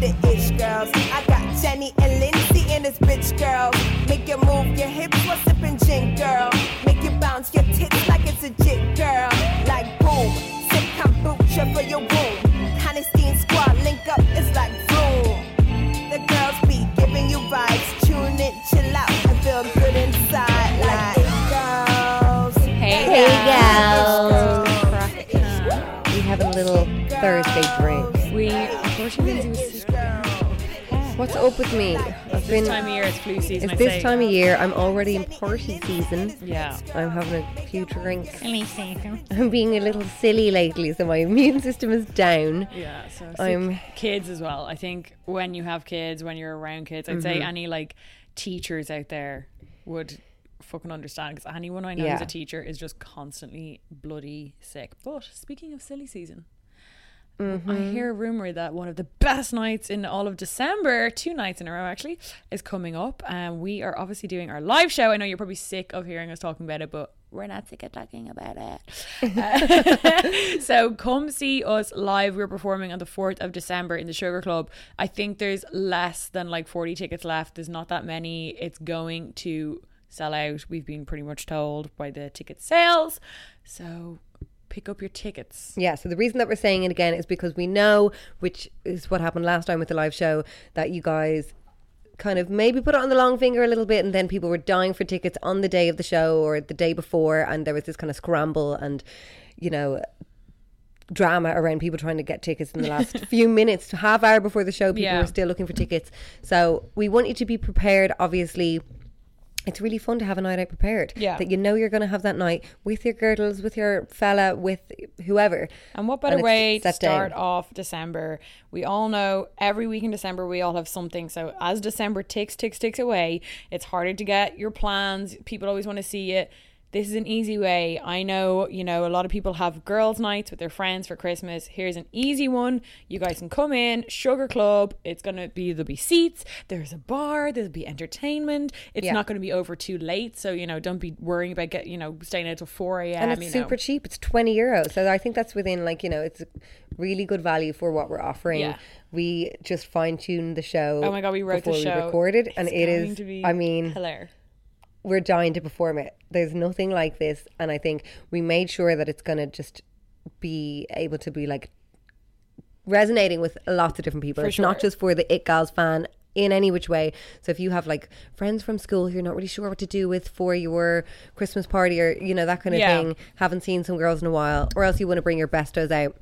The ish girls. I got Jenny and Lindsay in this bitch girl. Make you move your hips while sipping gin girl. Make you bounce your tits like it's a jit girl. Like boom, sip kombucha for your womb. Honesty squad link up, it's like boom. The girls be giving you vibes. Tune in, chill out, and feel good inside. Like it girls. Hey, Hey, gals. We have a little Thursday drink. We unfortunately Lindsay was sick. What's up with me? I've This time of year it's flu season. It's I this say. time of year. I'm already in party season. Yeah. I'm having a few drinks. I'm being a little silly lately, so my immune system is down. Yeah, so sick. I'm- kids as well. I think when you have kids, when you're around kids, I'd Mm-hmm. say any like teachers out there would fucking understand because anyone I know who's a teacher is just constantly bloody sick. But speaking of silly season, Mm-hmm. I hear a rumor that one of the best nights in all of December, two nights in a row actually, is coming up. And we are obviously doing our live show. I know you're probably sick of hearing us talking about it, but we're not sick of talking about it. Uh, so come see us live. We're performing on the 4th of December in the Sugar Club. I think there's less than like 40 tickets left. There's not that many. It's going to sell out. We've been pretty much told by the ticket sales. So pick up your tickets. Yeah, so the reason that we're saying it again is because we know, which is what happened last time with the live show, that you guys kind of maybe put it on the long finger a little bit and then people were dying for tickets on the day of the show or the day before and there was this kind of scramble and you know drama around people trying to get tickets in the last few minutes half hour before the show people Yeah. were still looking for tickets so we want you to be prepared obviously it's really fun to have a night out prepared Yeah. that you know you're going to have that night with your girdles with your fella with whoever And what better it's way to start down. off December? We all know every week in December we all have something. So as December ticks, ticks, ticks away, it's harder to get your plans. People always want to see it. This is an easy way. I know, you know, a lot of people have girls' nights with their friends for Christmas. Here's an easy one. You guys can come in, Sugar Club. It's gonna be there'll be seats, there's a bar, there'll be entertainment. It's Yeah. not gonna be over too late. So, you know, don't be worrying about get you know, staying out till four AM. and it's you know. super cheap it's 20 euros so i think that's within like you know it's really good value for what we're offering Yeah. we just fine-tuned the show Oh my god, we wrote the show. we recorded and It's it going is to be i mean hilarious. We're dying to perform it. There's nothing like this, and I think we made sure that it's gonna just be able to be like resonating with lots of different people. For it's not just for the It Gals fan in any which way. So if you have like friends from school who you're not really sure what to do with for your Christmas party or you know that kind of Yeah. thing, haven't seen some girls in a while, or else you want to bring your bestos out.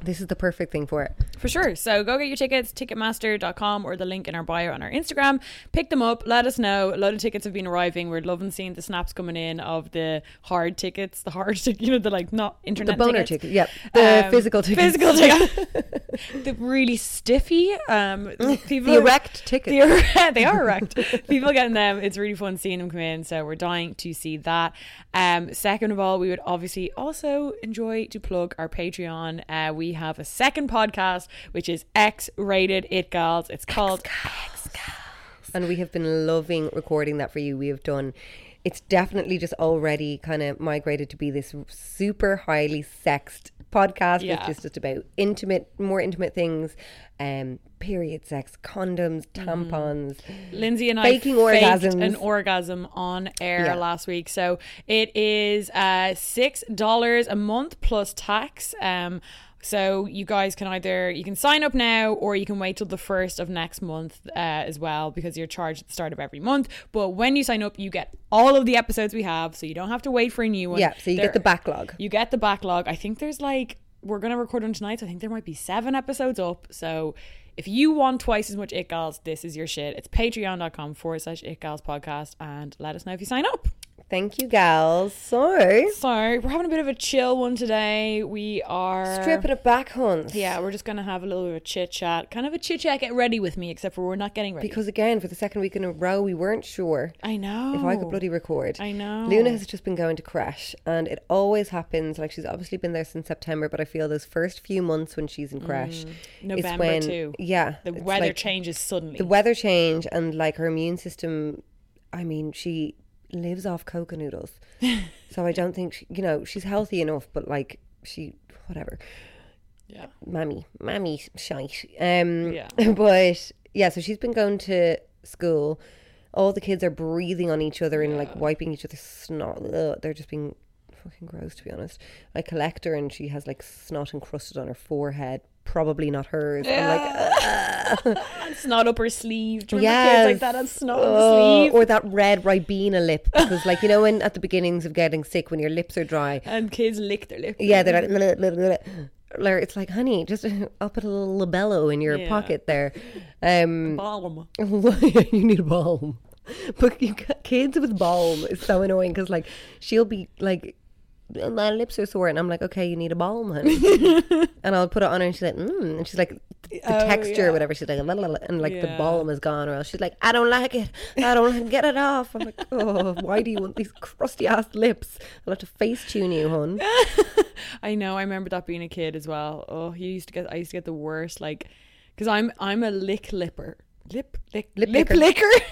This is the perfect thing for it. For sure. So go get your tickets, ticketmaster.com or the link in our bio on our Instagram. Pick them up. Let us know. A lot of tickets have been arriving. We're loving seeing the snaps coming in of the hard tickets, the hard, tic- you know, the like not internet The boner tickets. ticket, yep. The Um, physical tickets. Physical ticket. the really stiffy. Um, people The erect tickets. The they are erect. People getting them. It's really fun seeing them come in. So we're dying to see that. Um, second of all, we would obviously also enjoy to plug our Patreon. Uh, we have a second podcast, which is X Rated It Girls. It's called X Girls. and we have been loving recording that for you. We have done. It's definitely just already kind of migrated to be this super highly sexed podcast, Yeah. which is just about intimate, more intimate things, um, period sex, condoms, tampons. Lindsay and Faking I faked orgasms. an orgasm on air Yeah. last week. So it is uh, six dollars a month plus tax. Um, so you guys can either you can sign up now or you can wait till the first of next month uh, as well because you're charged at the start of every month. But when you sign up, you get all of the episodes we have, so you don't have to wait for a new one. Yeah, so you There- get the backlog. you get the backlog. I think there's like we're gonna record on tonight. So I think there might be seven episodes up. So if you want twice as much It Gals, this is your shit. It's patreon.com forward slash It Gals podcast and let us know if you sign up. Thank you, gals. So, So we're having a bit of a chill one today. We are stripping it back, Huns. Yeah, we're just gonna have a little bit of a chit chat, kind of a chit chat. Get ready with me, except for we're not getting ready. Because again, for the second week in a row, we weren't sure I know if I could bloody record. I know. Luna has just been going to crash, and it always happens. Like she's obviously been there since September, but I feel those first few months when she's in crash, Mm, November when, too. Yeah, the weather like changes suddenly. The weather change and like her immune system. I mean, she lives off Koka noodles, so I don't think she, you know she's healthy enough, but like she whatever. yeah, mammy, mammy shite. Um, Yeah. But yeah, so she's been going to school. All the kids are breathing on each other and like wiping each other's snot. Ugh, they're just being fucking gross, to be honest. I collect her and she has like snot encrusted on her forehead. Probably not hers. I'm like, and snot up her sleeve. Do you yes. kids like that on the Oh, sleeve? Or that red Ribena lip. Because, like, you know, when at the beginnings of getting sick, when your lips are dry, and kids lick their lips. Yeah, they're like, it's like, honey, just I'll put a little labello in your Yeah. pocket there. Um, Balm. you need a balm. But you, kids with balm is so annoying because, like, she'll be like, my lips are sore, and I'm like, okay, you need a balm, honey. and I'll put it on her, and she's like, mm. and she's like, the Oh, texture yeah. or whatever. She's like, "La, la, la," and like the balm is gone, or else she's like, I don't like it. I don't get it off. I'm like, oh, why do you want these crusty ass lips? I'll have to face tune you, hon. I know. I remember that being a kid as well. Oh, you used to get. I used to get the worst. Like, because I'm I'm a lick lipper. Lip lick Lip lip, licker. licker.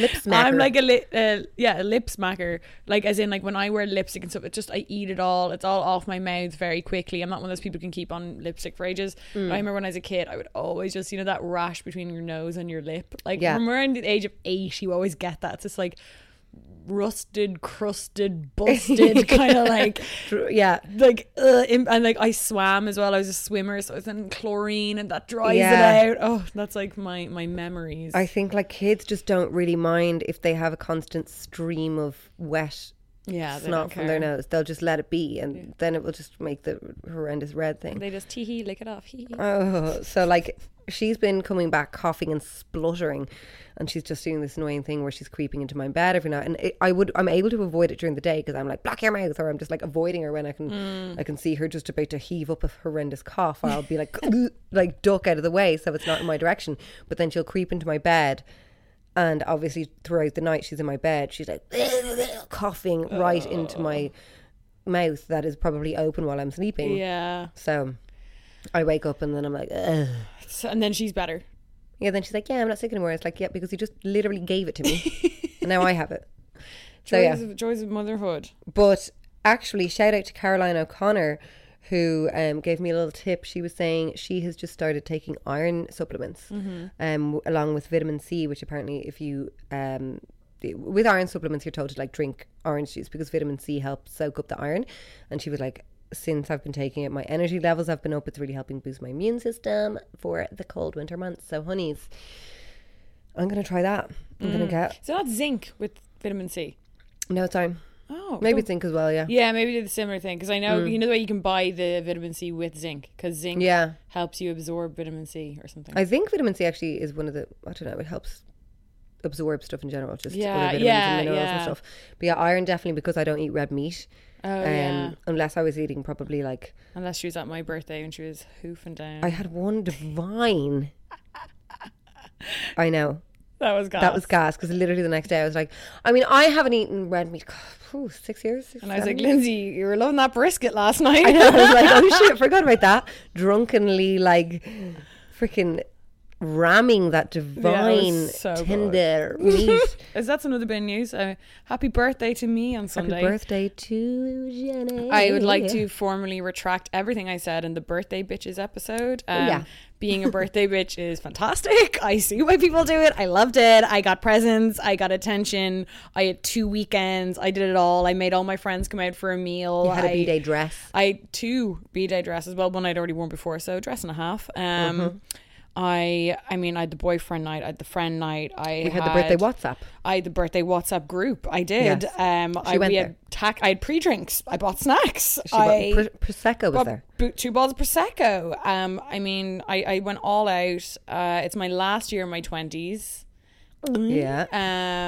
Lip smacker. I'm like a lip, uh, yeah, a lip smacker. Like as in, like when I wear lipstick and stuff, it just I eat it all. It's all off my mouth very quickly. I'm not one of those people who can keep on lipstick for ages. Mm. I remember when I was a kid, I would always just you know that rash between your nose and your lip. Like Yeah. from around the age of eight, you always get that. It's just like rusted, crusted, busted, kind of like yeah. like uh, and like I swam as well. I was a swimmer, so I was in chlorine, and that dries Yeah. it out. Oh, that's like my my memories. I think like kids just don't really mind if they have a constant stream of wet yeah, they snot don't from their nose. They'll just let it be, and then it will just make the horrendous red thing. They just tee hee lick it off. Hee. Oh, so like she's been coming back coughing and spluttering, and she's just doing this annoying thing where she's creeping into my bed every night. And it, I would, I'm able to avoid it during the day because I'm like block your mouth, or I'm just like avoiding her when I can, Mm. I can see her just about to heave up a horrendous cough. I'll be like, like duck out of the way so it's not in my direction. But then she'll creep into my bed. And obviously, throughout the night, she's in my bed. She's like coughing right into my mouth that is probably open while I'm sleeping. Yeah. So I wake up and then I'm like, Ugh. So, and then she's better. yeah. Then she's like, yeah, I'm not sick anymore. It's like, yeah, because you just literally gave it to me, and now I have it. So Joys, yeah, of, joys of motherhood. but actually, shout out to Caroline O'Connor, who um, gave me a little tip. She was saying she has just started taking iron supplements, um, along with vitamin C, which apparently, if you um, with iron supplements, you're told to like drink orange juice because vitamin C helps soak up the iron. And she was like, since I've been taking it, my energy levels have been up. It's really helping boost my immune system for the cold winter months. So, honeys, I'm gonna try that. I'm gonna mm. get So that's zinc with vitamin C. no it's iron. Oh, Maybe zinc as well. Yeah. Yeah, maybe did a similar thing because I know mm. you know the way you can buy the vitamin C with zinc because zinc Yeah. helps you absorb vitamin C or something. I think vitamin C actually is one of the I don't know, it helps absorb stuff in general, just Yeah, other vitamins yeah, and minerals yeah. and stuff. But yeah, iron definitely because I don't eat red meat. Oh um, yeah, unless I was eating probably like unless she was at my birthday and she was hoofing down. I had one divine I know. that was gas. That was gas because literally the next day I was like, I mean, I haven't eaten red meat. Six years. Six, And I was like. Lindsay, you were loving that brisket last night. I know. I was like, oh shit, forgot about that. Drunkenly, like, freaking ramming that divine so good. tender meat. Is that some other bit of news? Uh, happy birthday to me on Sunday. Happy birthday to Jenny. I would like to formally retract everything I said in the birthday bitches episode. Um, yeah. Being a birthday bitch is fantastic. I see why people do it. I loved it. I got presents. I got attention. I had two weekends. I did it all. I made all my friends come out for a meal. You had a B-day dress. I two B-day dresses. Well, one I'd already worn before, so a dress and a half. Um, Mm-hmm. I, I mean, I had the boyfriend night. I had the friend night. I We had the birthday WhatsApp. I had the birthday WhatsApp group. I did. Yes. Um, I went we had tac- I had pre-drinks. I bought snacks. She bought- I Pr- Prosecco was bought there. bo- two bottles of prosecco. Um, I mean, I, I went all out. Uh, it's my last year in my twenties. Yeah.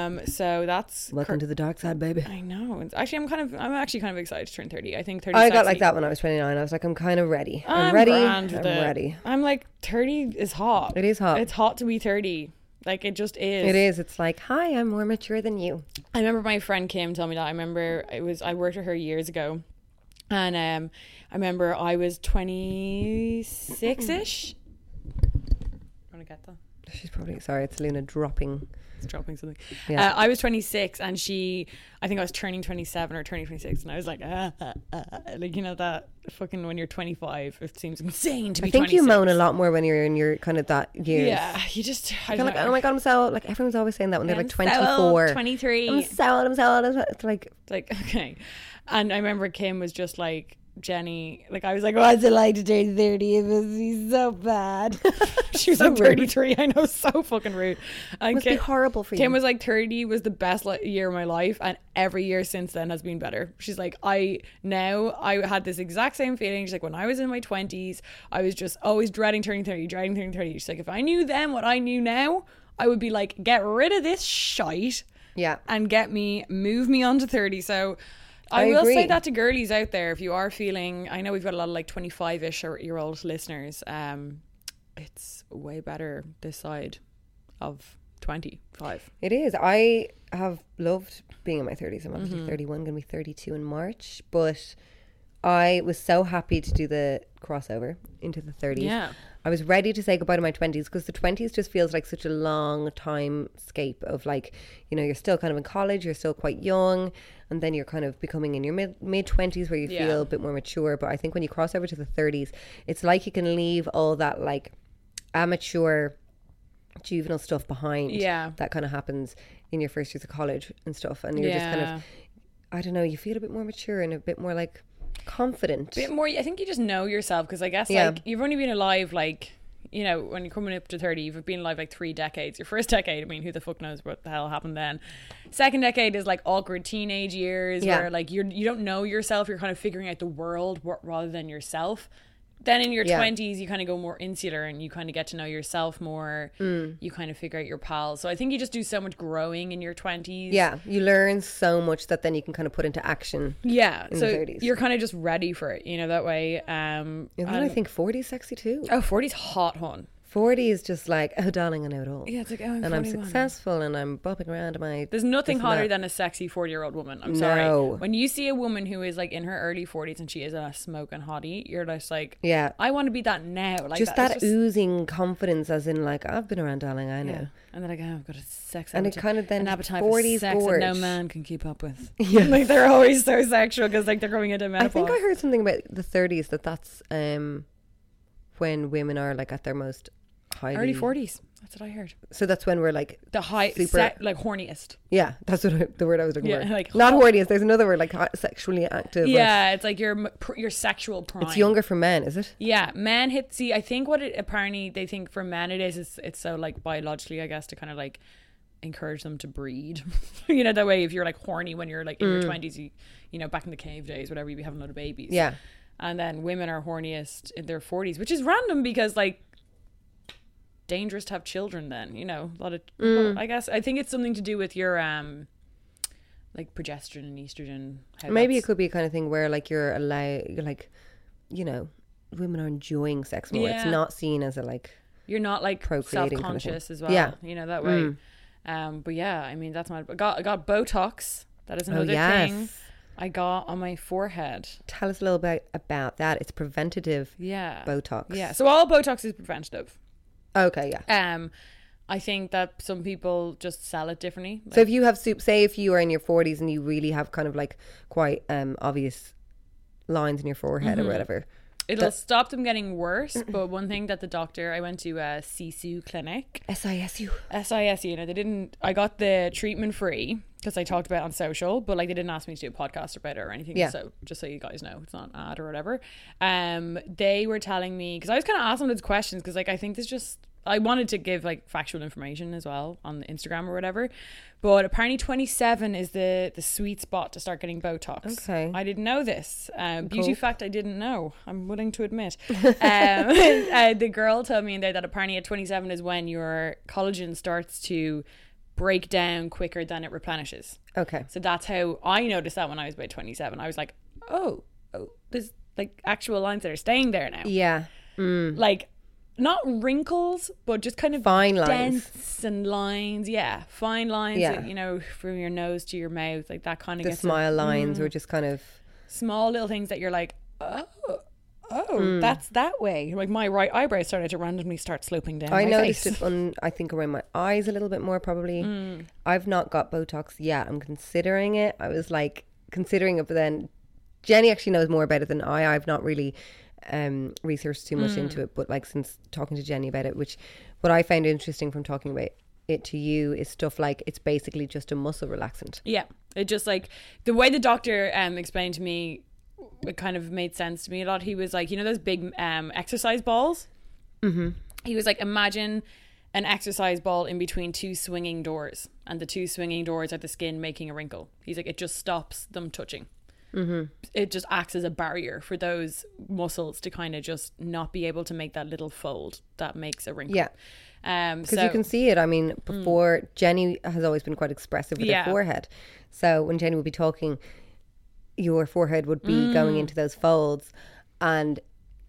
Um, so that's Welcome to the dark side, baby. I know. It's- Actually, I'm kind of. I'm actually kind of excited to turn thirty. I think thirty. I got like that when I was 29. I was like, I'm kind of ready. I'm, I'm ready. I'm it. ready. I'm like thirty is hot. It is hot. It's hot to be thirty. Like it just is. It is. It's like, hi, I'm more mature than you. I remember my friend Kim telling me that. I remember it was I worked with her years ago, and um, I remember I was twenty six ish. Want to get that? She's probably sorry. It's Luna dropping. It's dropping something. Yeah. Uh, I was 26 and she, I think I was turning 27 or turning 26 and I was like, ah, ah, ah, like, you know, that fucking when you're 25, it seems insane to be I think 26. you moan a lot more when you're in your kind of that years. Yeah, you just, I You're don't like, oh my god, I'm so like everyone's always saying that when they're like I'm so 24. 23. I'm so old. I'm so old. I'm It's like like okay and i remember kim was just like jenny like i was like what's it like to turn 30 it must be so bad. She was So like rude. 33 i know so fucking rude. And must be horrible for you. kim was like 30 was the best li- year of my life and every year since then has been better. She's like i now i had this exact same feeling. She's like when i was in my 20s i was just always dreading turning 30 dreading turning 30 she's like if i knew then what i knew now i would be like get rid of this shite yeah. and get me move me on to 30 so I, I will say that to girlies out there if you are feeling I know we've got a lot of like 25ish year old listeners um it's way better this side of 25 It is. I have loved being in my 30s. I'm Mm-hmm. 31, going to be 32 in March. But I was so happy to do the crossover into the 30s. Yeah. I was ready to say goodbye to my 20s because the 20s just feels like such a long time scape of like, you know, you're still kind of in college, you're still quite young, and then you're kind of becoming in your mid mid 20s where you Yeah. feel a bit more mature. But I think when you cross over to the 30s, it's like you can leave all that like amateur juvenile stuff behind Yeah. that kind of happens in your first years of college and stuff and you're just kind of i don't know you feel a bit more mature and a bit more like confident bit more I think you just know yourself because I guess Yeah. like you've only been alive like you know when you're coming up to 30 you've been alive like three decades your first decade I mean who the fuck knows what the hell happened then second decade is like awkward teenage years Yeah. where like you're you don't know yourself you're kind of figuring out the world rather than yourself then in your Yeah. 20s you kind of go more insular and you kind of get to know yourself more Mm. you kind of figure out your pals so I think you just do so much growing in your 20s yeah you learn so much that then you can kind of put into action yeah in so the 30s. you're kind of just ready for it you know that way um and then i think 40 is sexy too Oh, 40's hot, hon. 40 is just like oh darling i know it all Yeah, it's like, oh, I'm and i'm successful and i'm bopping around my There's nothing hotter than a sexy 40 year old woman. I'm No. sorry. When you see a woman who is like in her early 40s and she is a smoking hottie, you're just like, yeah I want to be that now. Like just that, that just- oozing confidence as in like i've been around darling i know Yeah. And they're like, oh, I've got a sex And it kind of then an appetite 40s for sex that no man can keep up with. Yeah. like they're always so sexual because like they're going into men I think I heard something about the 30s that that's um when women are like at their most highly early 40s. That's what I heard. So that's when we're like The high, Super- se- like horniest. yeah, that's what I, the word I was looking Yeah, for. like not horniest. There's another word like sexually active. Yeah, it's like your your sexual prime. it's younger for men, is it? Yeah, men hit. See, I think what it apparently they think for men it is is it's so like biologically, I guess, to kind of like encourage them to breed. you know that way. If you're like horny when you're like in your mm. twenties, you you know back in the cave days, whatever, you'd be having a lot of babies. Yeah. and then women are horniest in their forties, which is random because like dangerous to have children. Then you know a lot of. I guess I think it's something to do with your um. Like progesterone and estrogen. Maybe it could be a kind of thing where like you're allowed, you're like, you know, women are enjoying sex more. It's not seen as a like. you're not like procreating self kind of conscious as well. Yeah. you know that way. Um, but yeah, I mean that's my. I got I got Botox. That is Oh another yes. thing I got on my forehead. Tell us a little bit about that. It's preventative Yeah, Botox. Yeah, so all Botox is preventative. Okay. Yeah. Um, I think that some people just sell it differently. So if you have soup, say if you are in your forties and you really have kind of like quite um obvious lines in your forehead Mm-hmm. or whatever. It'll stop them getting worse. but one thing that the doctor, I went to a Sisu clinic. SISU. SIS, you know, they didn't. I got the treatment free because I talked about it on social, but like they didn't ask me to do a podcast about it or anything. Yeah. So just so you guys know, it's not an ad or whatever. Um, they were telling me because I was kind of asking those questions because like I think there's just I wanted to give like factual information as well on Instagram or whatever, but apparently 27 is the the sweet spot to start getting Botox. Okay. I didn't know this. Um, beauty fact I didn't know. I'm willing to admit. um, uh, the girl told me in there that apparently at 27 is when your collagen starts to break down quicker than it replenishes. Okay. So that's how I noticed that when I was about 27. I was like, oh, oh there's like actual lines that are staying there now. Yeah. Mm. Like, not wrinkles, but just kind of Fine lines. dents and lines. Yeah, fine lines. Yeah. that, you know, from your nose to your mouth, like that kind of The smile lines mm. were just kind of. small little things that you're like, oh, oh, Hmm. that's that way. Like my right eyebrow started to randomly start sloping down. I noticed face. it on, I think, around my eyes a little bit more probably. Mm. I've not got Botox yet. I'm considering it. I was like considering it, but then Jenny actually knows more about it than I. I've not really um, researched too much Mm. into it, but like since talking to Jenny about it, which what I found interesting from talking about it to you is stuff like it's basically just a muscle relaxant. Yeah, it just like the way the doctor um explained to me, it kind of made sense to me a lot. He was like, you know, those big um exercise balls. Mm-hmm. He was like, imagine an exercise ball in between two swinging doors, and the two swinging doors are the skin making a wrinkle. He's like, it just stops them touching. Mm-hmm. It just acts as a barrier for those muscles to kind of just not be able to make that little fold that makes a wrinkle. Yeah. Um, Because so, you can see it. I mean, before Jenny has always been quite expressive with Yeah. her forehead. So when Jenny would be talking, your forehead would be going Mm. into those folds, and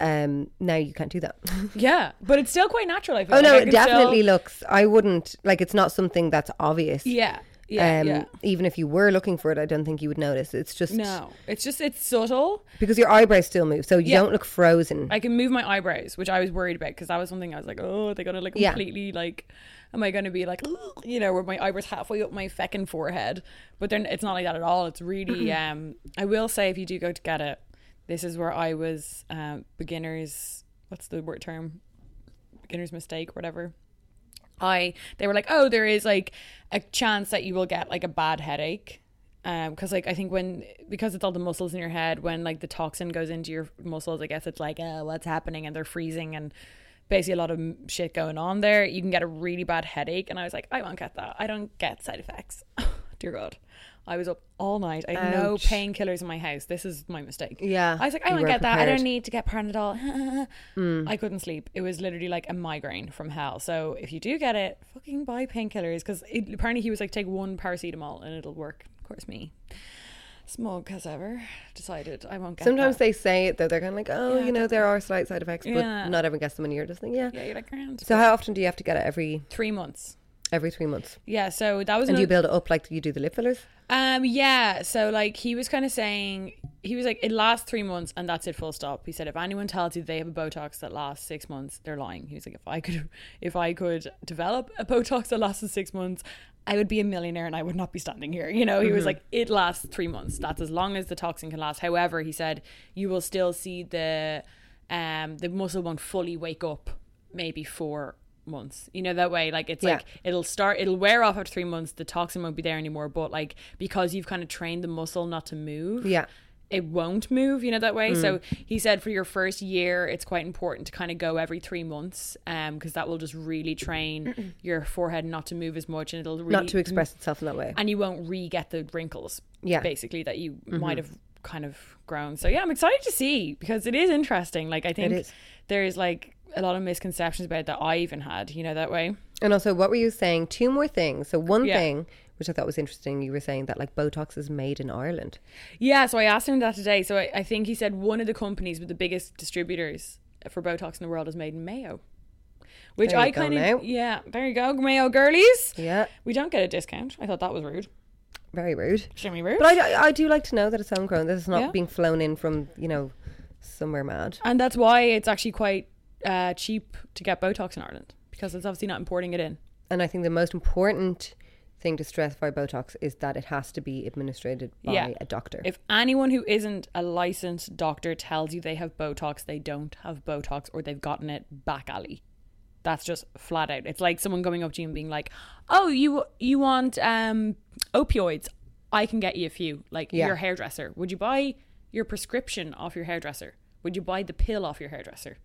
um, now you can't do that. yeah, but it's still quite natural. I feel. oh Like, no, it can still- definitely looks. I wouldn't like. It's not something that's obvious. Yeah, yeah, um, yeah. Even if you were looking for it, I don't think you would notice. It's just No, it's just it's subtle. because your eyebrows still move, so you Yeah. don't look frozen. I can move my eyebrows, which I was worried about because that was something I was like, oh, they're they gonna like Yeah. completely like, am I gonna be like, you know, where my eyebrows halfway up my feckin' forehead? But then it's not like that at all. It's really, um, I will say if you do go to get it, this is where I was um, beginners. What's the word term? Beginner's mistake, whatever. I they were like, oh, there is like a chance that you will get like a bad headache. Um, because like I think when because it's all the muscles in your head, when like the toxin goes into your muscles, I guess it's like, oh, what's happening, and they're freezing, and basically a lot of shit going on there. You can get a really bad headache, and I was like, I won't get that. I don't get side effects. Dear God, I was up all night. I had no Ouch. painkillers in my house. This is my mistake. Yeah, I was like, I you won't get that. I prepared. don't need to get Panadol. Mm. I couldn't sleep. It was literally like a migraine from hell. So if you do get it, fucking buy painkillers because apparently he was like, take one paracetamol and it'll work. Of course, me, smug as ever, decided I won't get. Sometimes that. they say it though. They're kind of like, oh, Yeah, you know, there are slight side effects, but Yeah. not everyone gets them, and you're just like, yeah. yeah, you're like grand. So how often do you have to get it? Every three months. Every three months. Yeah, so that was And you build it up like you do the lip fillers? Um, yeah. So like he was kind of saying he was like it lasts three months and that's it full stop. He said if anyone tells you they have a Botox that lasts six months, they're lying. He was like if I could if I could develop a Botox that lasted six months, I would be a millionaire and I would not be standing here. You know, he was like it lasts three months. That's as long as the toxin can last. However, he said you will still see the um the muscle won't fully wake up maybe for months you know that way like it's Yeah. like it'll start it'll wear off after three months the toxin won't be there anymore but like because you've kind of trained the muscle not to move Yeah. it won't move you know that way so Mm. he said for your first year it's quite important to kind of go every three months um because that will just really train your forehead not to move as much and it'll really Not to express itself in that way. and you won't re-get the wrinkles Yeah. Mm-hmm. basically that you might have kind of grown so yeah i'm excited to see because it is interesting like i think there's like a lot of misconceptions about it that i even had you know that way And also, what were you saying? Two more things. So one Yeah. thing, which I thought was interesting, you were saying that like Botox is made in Ireland. Yeah, so I asked him that today. So I, I think he said one of the companies with the biggest distributors for Botox in the world is made in Mayo. Which I kind of yeah, there you go, Mayo girlies. Yeah, We don't get a discount. I thought that was rude. very rude. Shimmy rude. But I, I, I do like to know that it's homegrown. This is not Yeah. being flown in from you know somewhere mad. and that's why it's actually quite uh, cheap to get Botox in Ireland because it's obviously not importing it in. And I think the most important thing to stress by Botox is that it has to be administered by Yeah. a doctor. If anyone who isn't a licensed doctor tells you they have Botox, they don't have Botox or they've gotten it back alley. That's just flat out. It's like someone going up to you and being like, "Oh, you you want um opioids? I can get you a few." Like Yeah. your hairdresser. Would you buy your prescription off your hairdresser? Would you buy the pill off your hairdresser?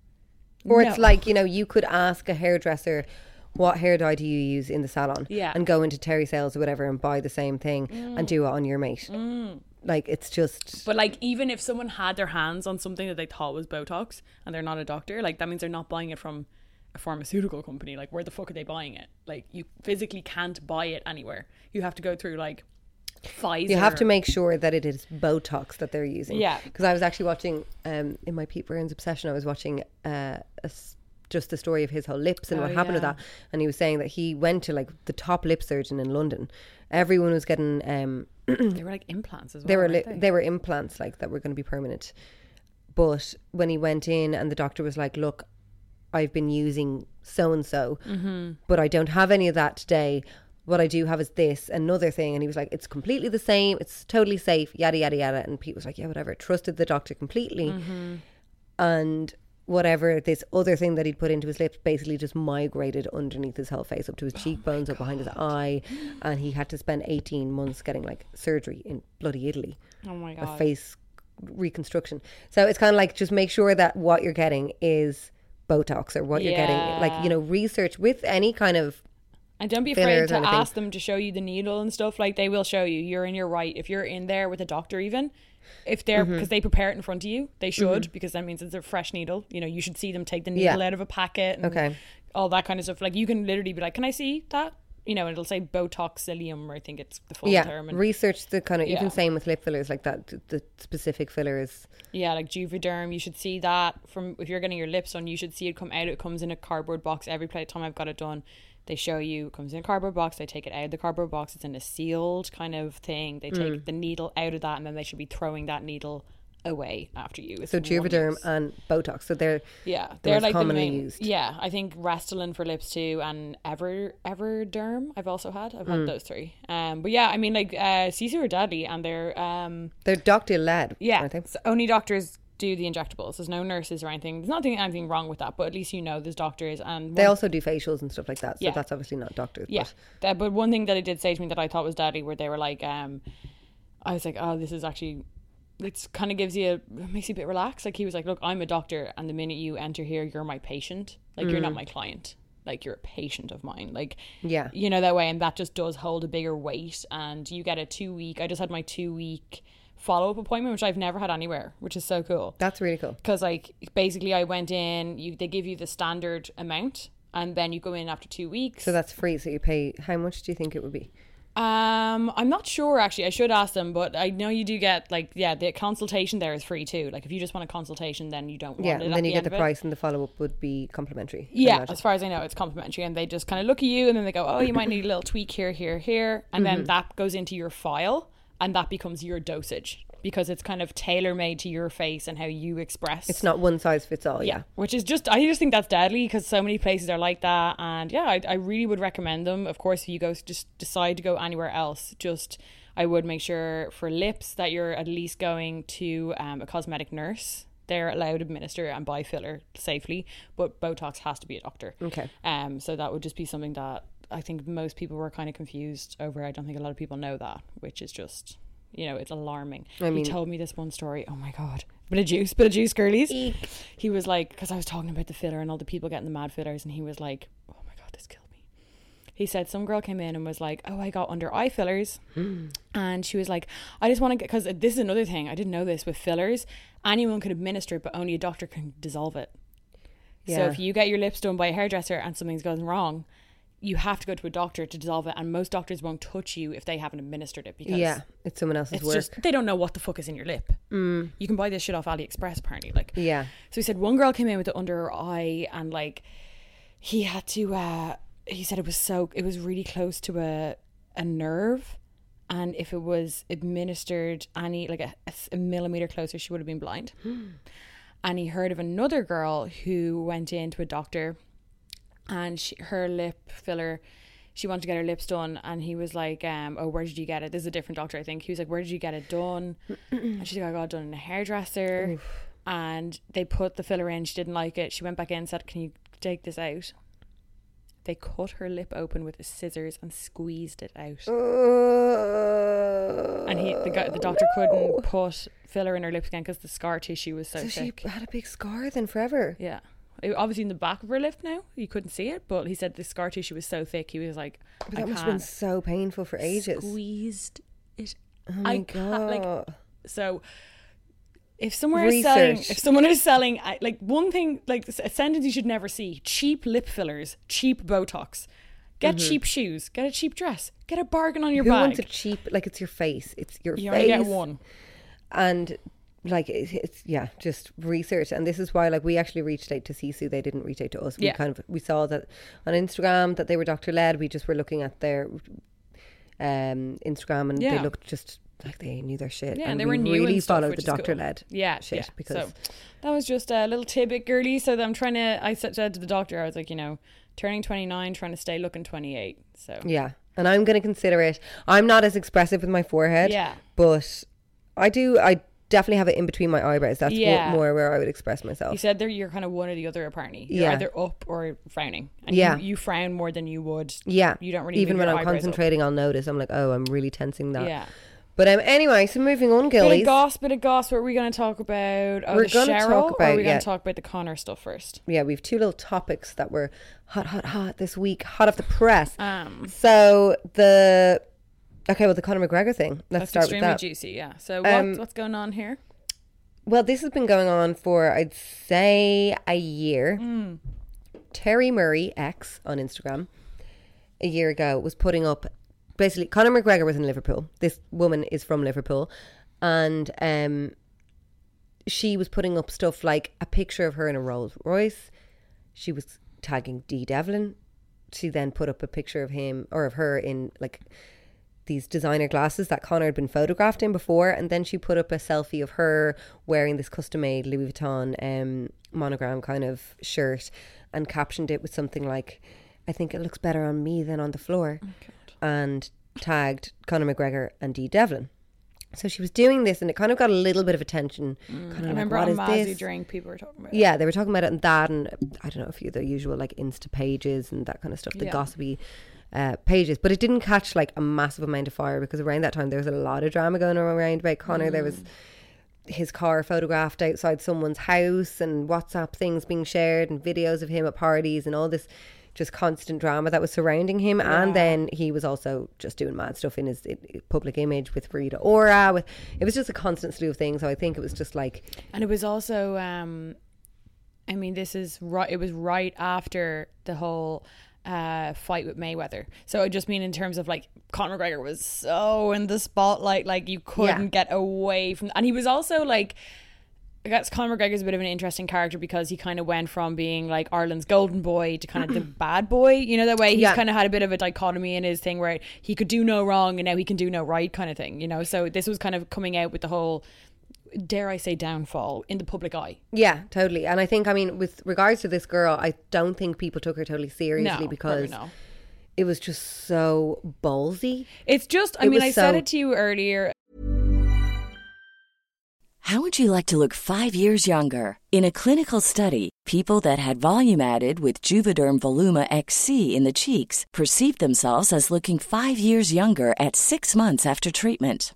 Or it's like, you know, you could ask a hairdresser, what hair dye do you use in the salon? Yeah. And go into Terry Sales or whatever and buy the same thing and mm. do it on your mate. Mm. Like, it's just. But like, even if someone had their hands on something that they thought was Botox and they're not a doctor, like that means they're not buying it from a pharmaceutical company. Like, where the fuck are they buying it? Like, you physically can't buy it anywhere. You have to go through like Pfizer. You have to make sure that it is Botox that they're using. Yeah. Because I was actually watching, um, in my Pete Burns obsession, I was watching uh, a just the story of his whole lips and Oh, what happened with yeah. that. And he was saying that he went to like the top lip surgeon in London. Everyone was getting, um, They were like implants as well. they were li- they? they were implants like that were going to be permanent. But when he went in and the doctor was like, "Look, I've been using so and so, but I don't have any of that today. What I do have is this another thing." And he was like, "It's completely the same. It's totally safe. Yada yada yada." And Pete was like, "Yeah, whatever." Trusted the doctor completely, mm-hmm. and whatever this other thing that he'd put into his lips basically just migrated underneath his whole face up to his oh cheekbones up behind his eye and he had to spend 18 months getting like surgery in bloody italy oh my god a face reconstruction. So it's kind of like just make sure that what you're getting is Botox or what you're getting, like you know, research with any kind of And don't be afraid to ask them to show you the needle and stuff. Like they will show you. You're in your right. If you're in there with a doctor, even if they're Mm-hmm. because they prepare it in front of you, they should because that means it's a fresh needle. You know, you should see them take the needle Yeah. out of a packet. And Okay. All that kind of stuff. Like you can literally be like, "Can I see that?" You know, and it'll say Botoxilium, or I think it's the full yeah, term. And research the kind of Yeah. even same with lip fillers like that. The specific fillers. Yeah, like Juvederm, you should see that from if you're getting your lips done, you should see it come out. It comes in a cardboard box every time I've got it done. They show you it comes in a cardboard box. They take it out of the cardboard box. It's in a sealed kind of thing. They take Mm. the needle out of that, and then they should be throwing that needle away after you. It's So Juvederm and Botox. So they're Yeah, the they're like commonly the main, used. Yeah, I think Restylane for lips too, and Ever Everderm. I've also had. I've Mm. had those three. Um, but yeah, I mean like uh, Sisu are deadly, and they're um they're doctor led. yeah, aren't they? so only doctors do the injectables. There's no nurses or anything. There's nothing anything wrong with that, but at least you know there's doctors and They also do facials and stuff like that. So Yeah. that's obviously not doctors. yeah. But but one thing that it did say to me that I thought was deadly, where they were like, um, I was like, oh, this is actually. It kind of gives you, a, makes you a bit relaxed. Like he was like, look, I'm a doctor, and the minute you enter here, you're my patient. Like you're not Mm. my client. Like you're a patient of mine. Like Yeah. you know that way, and that just does hold a bigger weight. And you get a two week. I just had my two week follow up appointment, which I've never had anywhere, which is so cool that's really cool. because like basically I went in you they give you the standard amount and then you go in after two weeks So that's free. So you pay. How much do you think it would be? um I'm not sure actually I should ask them but I know you do get like yeah the consultation there is free too like if you just want a consultation then you don't want Yeah, it and at then the you get the price, and the follow up would be complimentary. Yeah as far as I know it's complimentary and they just kind of look at you and then they go oh you might need a little tweak here here here and Mm-hmm. then that goes into your file and that becomes your dosage because it's kind of tailor made to your face and how you express It's not one size fits all. Yeah. which is just I just think that's deadly because so many places are like that, and yeah, I, I really would recommend them. Of course, if you go just decide to go anywhere else, just I would make sure for lips that you're at least going to um, a cosmetic nurse. They're allowed to administer and buy filler safely, but Botox has to be a doctor. Okay. Um, so that would just be something that I think most people were kind of confused over. I don't think a lot of people know that, which is just, you know, it's alarming. I mean- he told me this one story. Oh my god, bit of juice, bit of juice, girlies. He was like, because I was talking about the filler and all the people getting the mad fillers, and he was like, oh my god, this killed me. He said some girl came in and was like, oh, I got under eye fillers, and she was like, I just want to get because this is another thing I didn't know this with fillers. Anyone can administer it, but only a doctor can dissolve it. Yeah. So if you get your lips done by a hairdresser and something's going wrong, you have to go to a doctor to dissolve it, and most doctors won't touch you if they haven't administered it because Yeah. It's someone else's it's work. just they don't know what the fuck is in your lip. Mm. You can buy this shit off AliExpress apparently. Like yeah. so he said one girl came in with it under her eye and like he had to uh he said it was so it was really close to a a nerve and if it was administered any like a millimeter closer she would have been blind. and he heard of another girl who went into a doctor and she, her lip filler she wanted to get her lips done and he was like um oh where did you get it? This is a different doctor i think. He was like where did you get it done? And she's like i got it done in a hairdresser and they put the filler in she didn't like it. She went back in and said can you take this out? They cut her lip open with the scissors and squeezed it out. And he the guy the doctor couldn't put filler in her lips again because the scar tissue was so, So she thick. had a big scar then forever. yeah. Obviously in the back of her lip now. You couldn't see it, but he said the scar tissue was so thick he was like But that must have been so painful for ages. squeezed it. Oh my I can't like God. so if somewhere is selling, if someone is selling, like one thing, like a sentence you should never see: cheap lip fillers, cheap Botox. Get cheap shoes. Get a cheap dress. Get a bargain on your Mm-hmm. Who bag. wants a cheap? Like it's your face. It's your you face. only get one. and like it's, it's yeah just research and this is why like we actually reached out to sisu they didn't reach out to us we Yeah. kind of we saw that on instagram that they were doctor led we just were looking at their um instagram and they looked just like they knew their shit Yeah, and they we were new really and stuff, followed the is cool. doctor led Yeah, shit yeah. because so that was just a little tidbit, girly. So that I'm trying to. I said said to the doctor, I was like, you know, turning 29, trying to stay looking 28. So yeah and i'm going to consider it i'm not as expressive with my forehead Yeah. but i do i definitely have it in between my eyebrows that's Yeah. mo- more where i would express myself you said that you're kind of one or the other apparently. You're Yeah. either up or frowning. And Yeah. you, you frown more than you would. yeah You don't really even when i'm eyebrows up. concentrating i'll notice i'm like oh i'm really tensing that Yeah. But um, anyway, so moving on, Bit Gillies. of goss, bit of goss. What are we going to talk about? Oh, We're gonna Cheryl, talk or are about- we going to talk about the Conor stuff first? yeah, we have two little topics that were hot, hot, hot this week, hot off the press. Um, so the okay, well, the Conor McGregor thing. Let's that's start with that. extremely juicy. Yeah. So what, Um, what's going on here? Well, this has been going on for I'd say a year. Hmm. Terry Murray X on Instagram a year ago was putting up basically Conor McGregor was in Liverpool. This woman is from Liverpool, and um, she was putting up stuff like a picture of her in a Rolls Royce. She was tagging Dee Devlin. She then put up a picture of him or of her in like these designer glasses that Conor had been photographed in before, and then she put up a selfie of her wearing this custom made Louis Vuitton um, monogram kind of shirt, and captioned it with something like, "I think it looks better on me than on the floor," and tagged Conor McGregor and Dee Devlin. So she was doing this, and it kind of got a little bit of attention. kind of I like, remember what on is this? Drink, people were talking about it. Yeah, they were talking about it and that, and I don't know if you the usual like Insta pages and that kind of stuff, the Yeah. gossipy uh, pages. But it didn't catch like a massive amount of fire because around that time there was a lot of drama going around about Conor. There was his car photographed outside someone's house and WhatsApp things being shared and videos of him at parties and all this just constant drama that was surrounding him. And then he was also just doing mad stuff in his i- i- public image with Rita Ora. With it was just a constant slew of things. So I think it was just like And it was also, um, I mean, this is right. It was right after the whole uh, fight with Mayweather. So I just mean in terms of like Conor McGregor was so in the spotlight, like you couldn't get away from. And he was also like. I guess Conor McGregor's a bit of an interesting character because he kind of went from being like Ireland's golden boy to kind of the bad boy. You know, that way he's Yeah. kind of had a bit of a dichotomy in his thing where he could do no wrong and now he can do no right kind of thing. You know, so this was kind of coming out with the whole, dare I say, downfall in the public eye. Yeah, totally. And I think, I mean, with regards to this girl, I don't think people took her totally seriously probably because no. it was just so ballsy. It's just, I It mean, was I said it to you earlier. How would you like to look five years younger? In a clinical study, people that had volume added with Juvederm Voluma XC in the cheeks perceived themselves as looking five years younger at six months after treatment.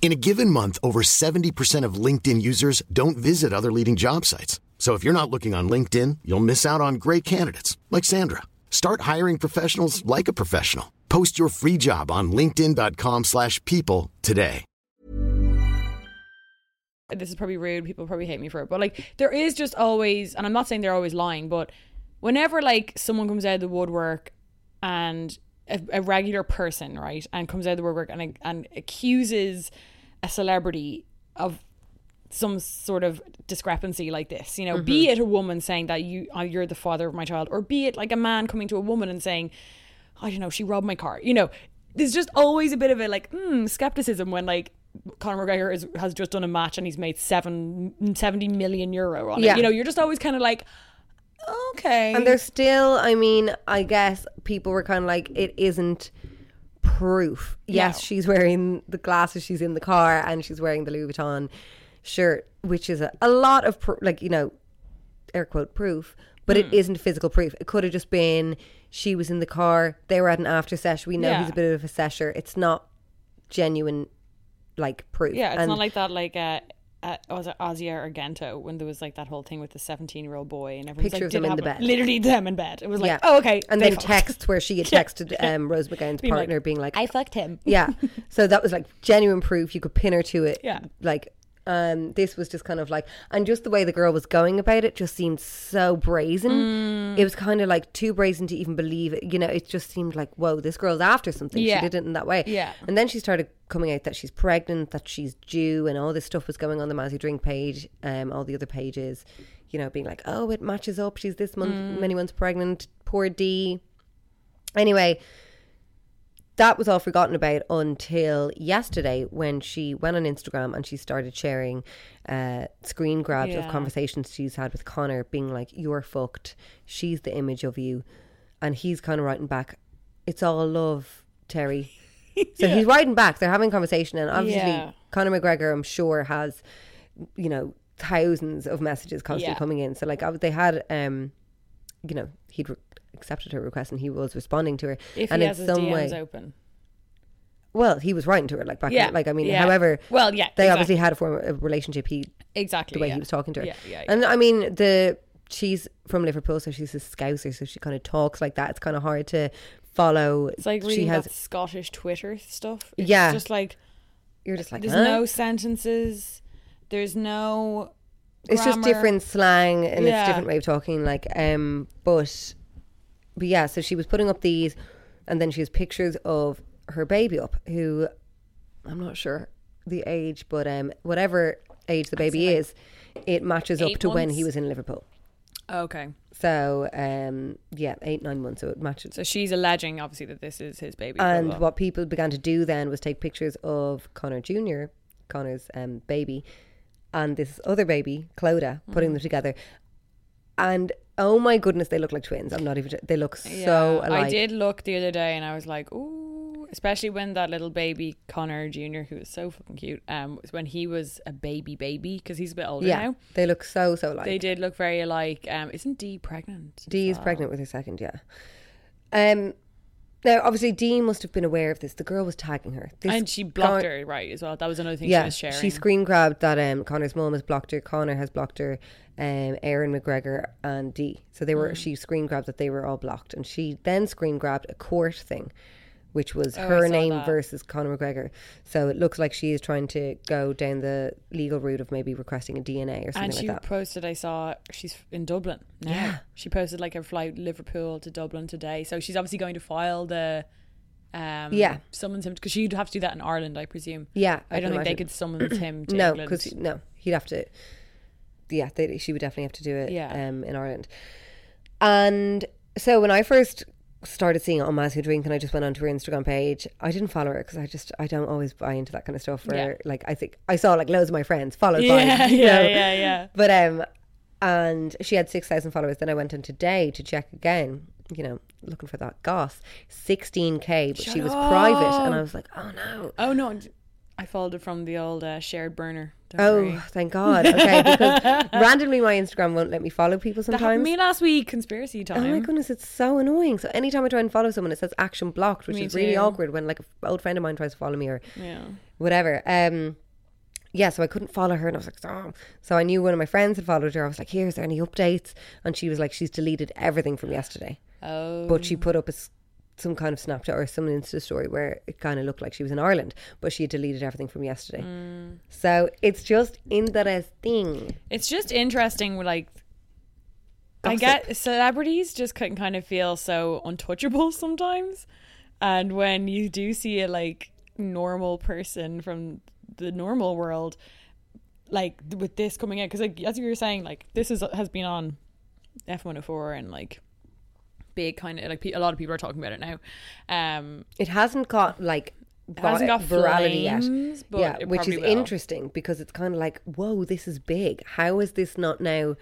In a given month, over 70% of LinkedIn users don't visit other leading job sites. So if you're not looking on LinkedIn, you'll miss out on great candidates like Sandra. Start hiring professionals like a professional. Post your free job on linkedin.com/people today. This is probably rude. People probably hate me for it. But like, there is just always, and I'm not saying they're always lying, but whenever like someone comes out of the woodwork and a, a regular person, right, and comes out of the woodwork and and accuses a celebrity of some sort of discrepancy like this, you know, be it a woman saying that you uh, you're the father of my child, or be it like a man coming to a woman and saying, I don't know, she robbed my car. You know, there's just always a bit of a like mm, skepticism when like Conor McGregor is, has just done a match and he's made seven, 70 million euro on Yeah. it. You know, you're just always kind of like, okay. And there's still, I mean, I guess people were kind of like, it isn't proof. Yes, No. she's wearing the glasses, she's in the car, and she's wearing the Louis Vuitton shirt, which is a, a lot of, pr- like, you know, air quote proof, but Hmm. it isn't physical proof. It could have just been she was in the car, they were at an after sesh. We know Yeah. he's a bit of a sesher. It's not genuine, like, proof. yeah, it's And- not like that, like, uh, uh, was it Asia Argento when there was like that whole thing with the 17 year old boy and everyone's Picture like, of them in the bed. Literally them in bed. It was like, yeah. oh, okay. And then fucked. texts where she had texted um, Rose McGowan's Being like, partner, being like, I fucked him. Yeah. So that was like genuine proof. You could pin her to it. Yeah. Like, um, this was just kind of like, and just the way the girl was going about it just seemed so brazen. Mm. It was kind of like too brazen to even believe it. You know, it just seemed like, whoa, this girl's after something. Yeah. She did it in that way. Yeah. And then she started coming out that she's pregnant, that she's due, and all this stuff was going on the Mazzy Drink page, um, all the other pages, you know, being like, oh, it matches up. She's this month, Mm. many months pregnant. Poor D. Anyway, that was all forgotten about until yesterday when she went on Instagram and she started sharing uh, screen grabs of conversations she's had with Conor, being like, You're fucked. She's the image of you. And he's kind of writing back, It's all love, Terry. So he's writing back. They're having a conversation. And obviously, Yeah. Conor McGregor, I'm sure, has, you know, thousands of messages constantly Yeah. coming in. So, like, they had, um, you know, he'd accepted her request and he was responding to her. If and he in has his some DMs way, open. well, he was writing to her like back. Yeah, in, like I mean, yeah. however, Well, yeah, they exactly. obviously had a form of relationship. He Exactly. the way yeah. he was talking to her. Yeah, yeah. And I mean, the she's from Liverpool, so she's a Scouser, so she kind of talks like that. It's kind of hard to follow. It's like she has. Scottish Twitter stuff. It's Yeah. just like You're just like there's huh? no sentences. There's no. It's just different slang and it's a different way of talking. Like, um, but but yeah. So she was putting up these, and then she has pictures of her baby up, who I'm not sure the age, but um, whatever age the baby is, it matches up to when he was in Liverpool. Okay, So um, yeah, eight nine months. So it matches. so she's alleging obviously that this is his baby. And what people began to do then was take pictures of Conor Jr., Conor's um, baby, and this other baby, Clodagh, putting Mm. them together. And oh my goodness, they look like twins. I'm not even. They look so alike. I did look the other day and I was like, ooh, especially when that little baby Conor Jr., who was so fucking cute, um, was when he was a baby baby because he's a bit older Yeah, now. they look so so alike. They did look very alike. Um, isn't Dee pregnant? Dee is well? pregnant with her second. Yeah. Um. Now, obviously, Dean must have been aware of this. The girl was tagging her, this and she blocked Con- her right as well. That was another thing yeah, she was sharing. she screen grabbed that um, Conor's mom has blocked her. Conor has blocked her. Um, Erin McGregor and Dee. So they Mm. were. She screen grabbed that they were all blocked, and she then screen grabbed a court thing, which was Oh, her name that. versus Conor McGregor. So it looks like she is trying to go down the legal route of maybe requesting a DNA or something like that. and she like posted, I saw she's in Dublin now. Yeah. She posted like a flight Liverpool to Dublin today. So she's obviously going to file the um Yeah. summons him because she'd have to do that in Ireland, I presume. yeah, I, don't can think they could summons him to no, because no, he'd have to. Yeah, they, she would definitely have to do it. Yeah. um, in Ireland. And so when I first started seeing it on Matthew Drink, and I just went onto her Instagram page, I didn't follow her because I just I don't always buy into that kind of stuff. Where Yeah. like I think I saw like loads of my friends followed by, yeah, you yeah, know? yeah, yeah. But um, and she had six thousand followers. Then I went on today to check again. You know, looking for that goss, sixteen k, but she was private, and I was like, oh no. Oh no, I followed it from the old uh, shared burner. Don't Oh, worry. thank God. Okay, because randomly my Instagram won't let me follow people That happened sometimes. to me last week. Conspiracy time. Oh my goodness, it's so annoying. So anytime I try and follow someone, it says action blocked, which Me is really awkward when like an old friend of mine tries to follow me or Yeah. whatever. Um, yeah, so I couldn't follow her, and I was like, oh. So I knew one of my friends had followed her. I was like, here, is there any updates? And she was like, she's deleted everything from yesterday, Oh. but she put up a some kind of Snapchat or some Insta story where it kind of looked like she was in Ireland, but she had deleted everything from yesterday. Mm. So it's just interesting. It's just interesting, like. I Gossip. get celebrities just can kind of feel so untouchable sometimes. and when you do see a like normal person from the normal world, like with this coming out, because like as you were saying, like this is has been on F one hundred four and like big kind of like a lot of people are talking about it now. Um, It hasn't got like it hasn't got virality flames, yet. but yeah, which is will. interesting because it's kind of like, whoa, this is big. How is this not now?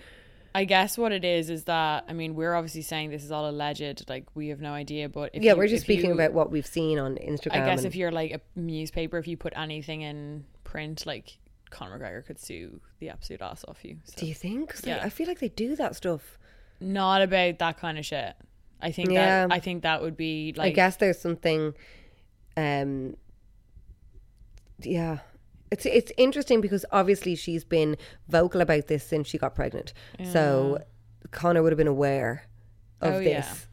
I guess what it is is that I mean we're obviously saying this is all alleged, like we have no idea. But if yeah, you- we're just speaking you- about what we've seen on Instagram. I guess if you're like a newspaper, if you put anything in print, like Conor McGregor could sue the absolute ass off you. So. do you think? 'Cause, like, Yeah. I feel like they do that stuff. Not about that kind of shit. I think Yeah. that I think that would be like I guess there's something. Um. Yeah, it's it's interesting because obviously she's been vocal about this since she got pregnant. So Conor would have been aware of Oh, this,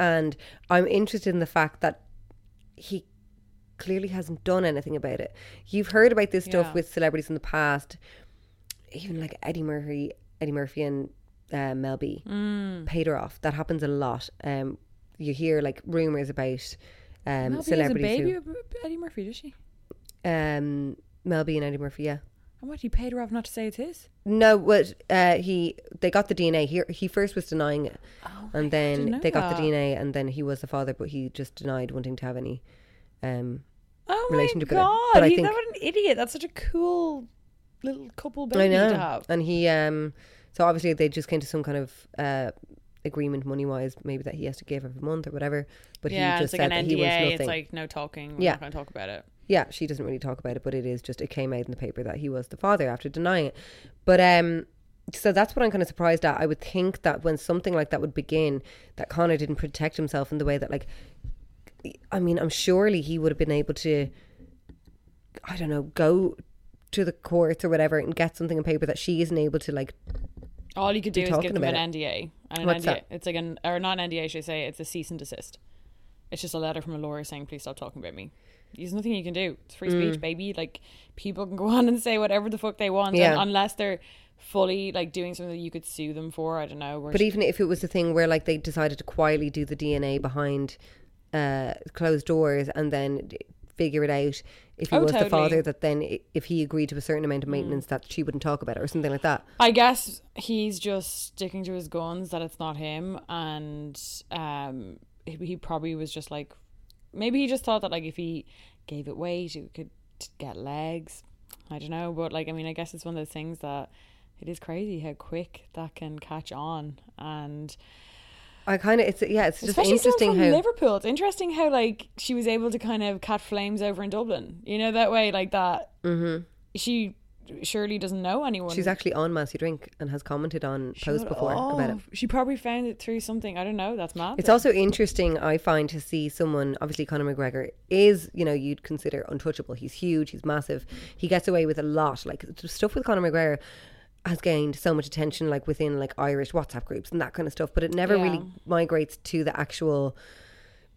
yeah. and I'm interested in the fact that he clearly hasn't done anything about it. You've heard about this stuff Yeah. with celebrities in the past, even like Eddie Murphy, Eddie Murphy and uh, Mel B Mm. paid her off. That happens a lot. Um, you hear like rumors about um, Mel B has a celebrities baby who, Eddie Murphy, does she? um, Mel B and Eddie Murphy. Yeah. And what he paid her off not to say it's his? No, what uh, he they got the DNA. He he first was denying it, and didn't then know they got the. DNA, and then he was the father, but he just denied wanting to have any. Um, Oh Relationship with my god! But I he, think- that what an idiot. That's such a cool little couple baby I know, to have. and he um, so obviously they just came to some kind of uh agreement money wise, maybe that he has to give every month or whatever. But yeah, he it's just like said an that he wants NDA. nothing. It's like no talking. We're Yeah. not going to talk about it. yeah, she doesn't really talk about it, but it is just it came out in the paper that he was the father after denying it. But um so that's what I'm kind of surprised at. I would think that when something like that would begin, that Conor didn't protect himself in the way that like I mean, I'm surely he would have been able to I don't know, go to the courts or whatever and get something in paper that she isn't able to like All you could do is give them an NDA. And an What's NDA. that? It's like an or not an NDA, should I say? It's a cease and desist. It's just a letter from a lawyer saying, "Please stop talking about me." There's nothing you can do. It's free Mm. speech, baby. Like people can go on and say whatever the fuck they want, Yeah. unless they're fully like doing something that you could sue them for. I don't know. But she- even if it was a thing where like they decided to quietly do the DNA behind uh, closed doors and then figure it out if he Oh, was the totally. Mm. father that then if he agreed to a certain amount of maintenance that she wouldn't talk about it or something like that. I guess he's just sticking to his guns that it's not him, and um, he, he probably was just like, maybe he just thought that like if he gave it weight, it could get legs. I don't know, but like I mean, I guess it's one of those things that it is crazy how quick that can catch on, and I kind of it's yeah it's just especially interesting from how Liverpool. It's interesting how like she was able to kind of cat flames over in Dublin. You know that way, like that. Mm-hmm. She surely doesn't know anyone. she's actually on Massey Drink and has commented on posts before about it. She probably found it through something. I don't know. That's mad. It's also interesting, I find, to see someone. Obviously, Conor McGregor is, you know, you'd consider untouchable. He's huge. He's massive. He gets away with a lot. Like stuff with Conor McGregor has gained so much attention, like within like Irish WhatsApp groups and that kind of stuff. But it never Yeah. really migrates to the actual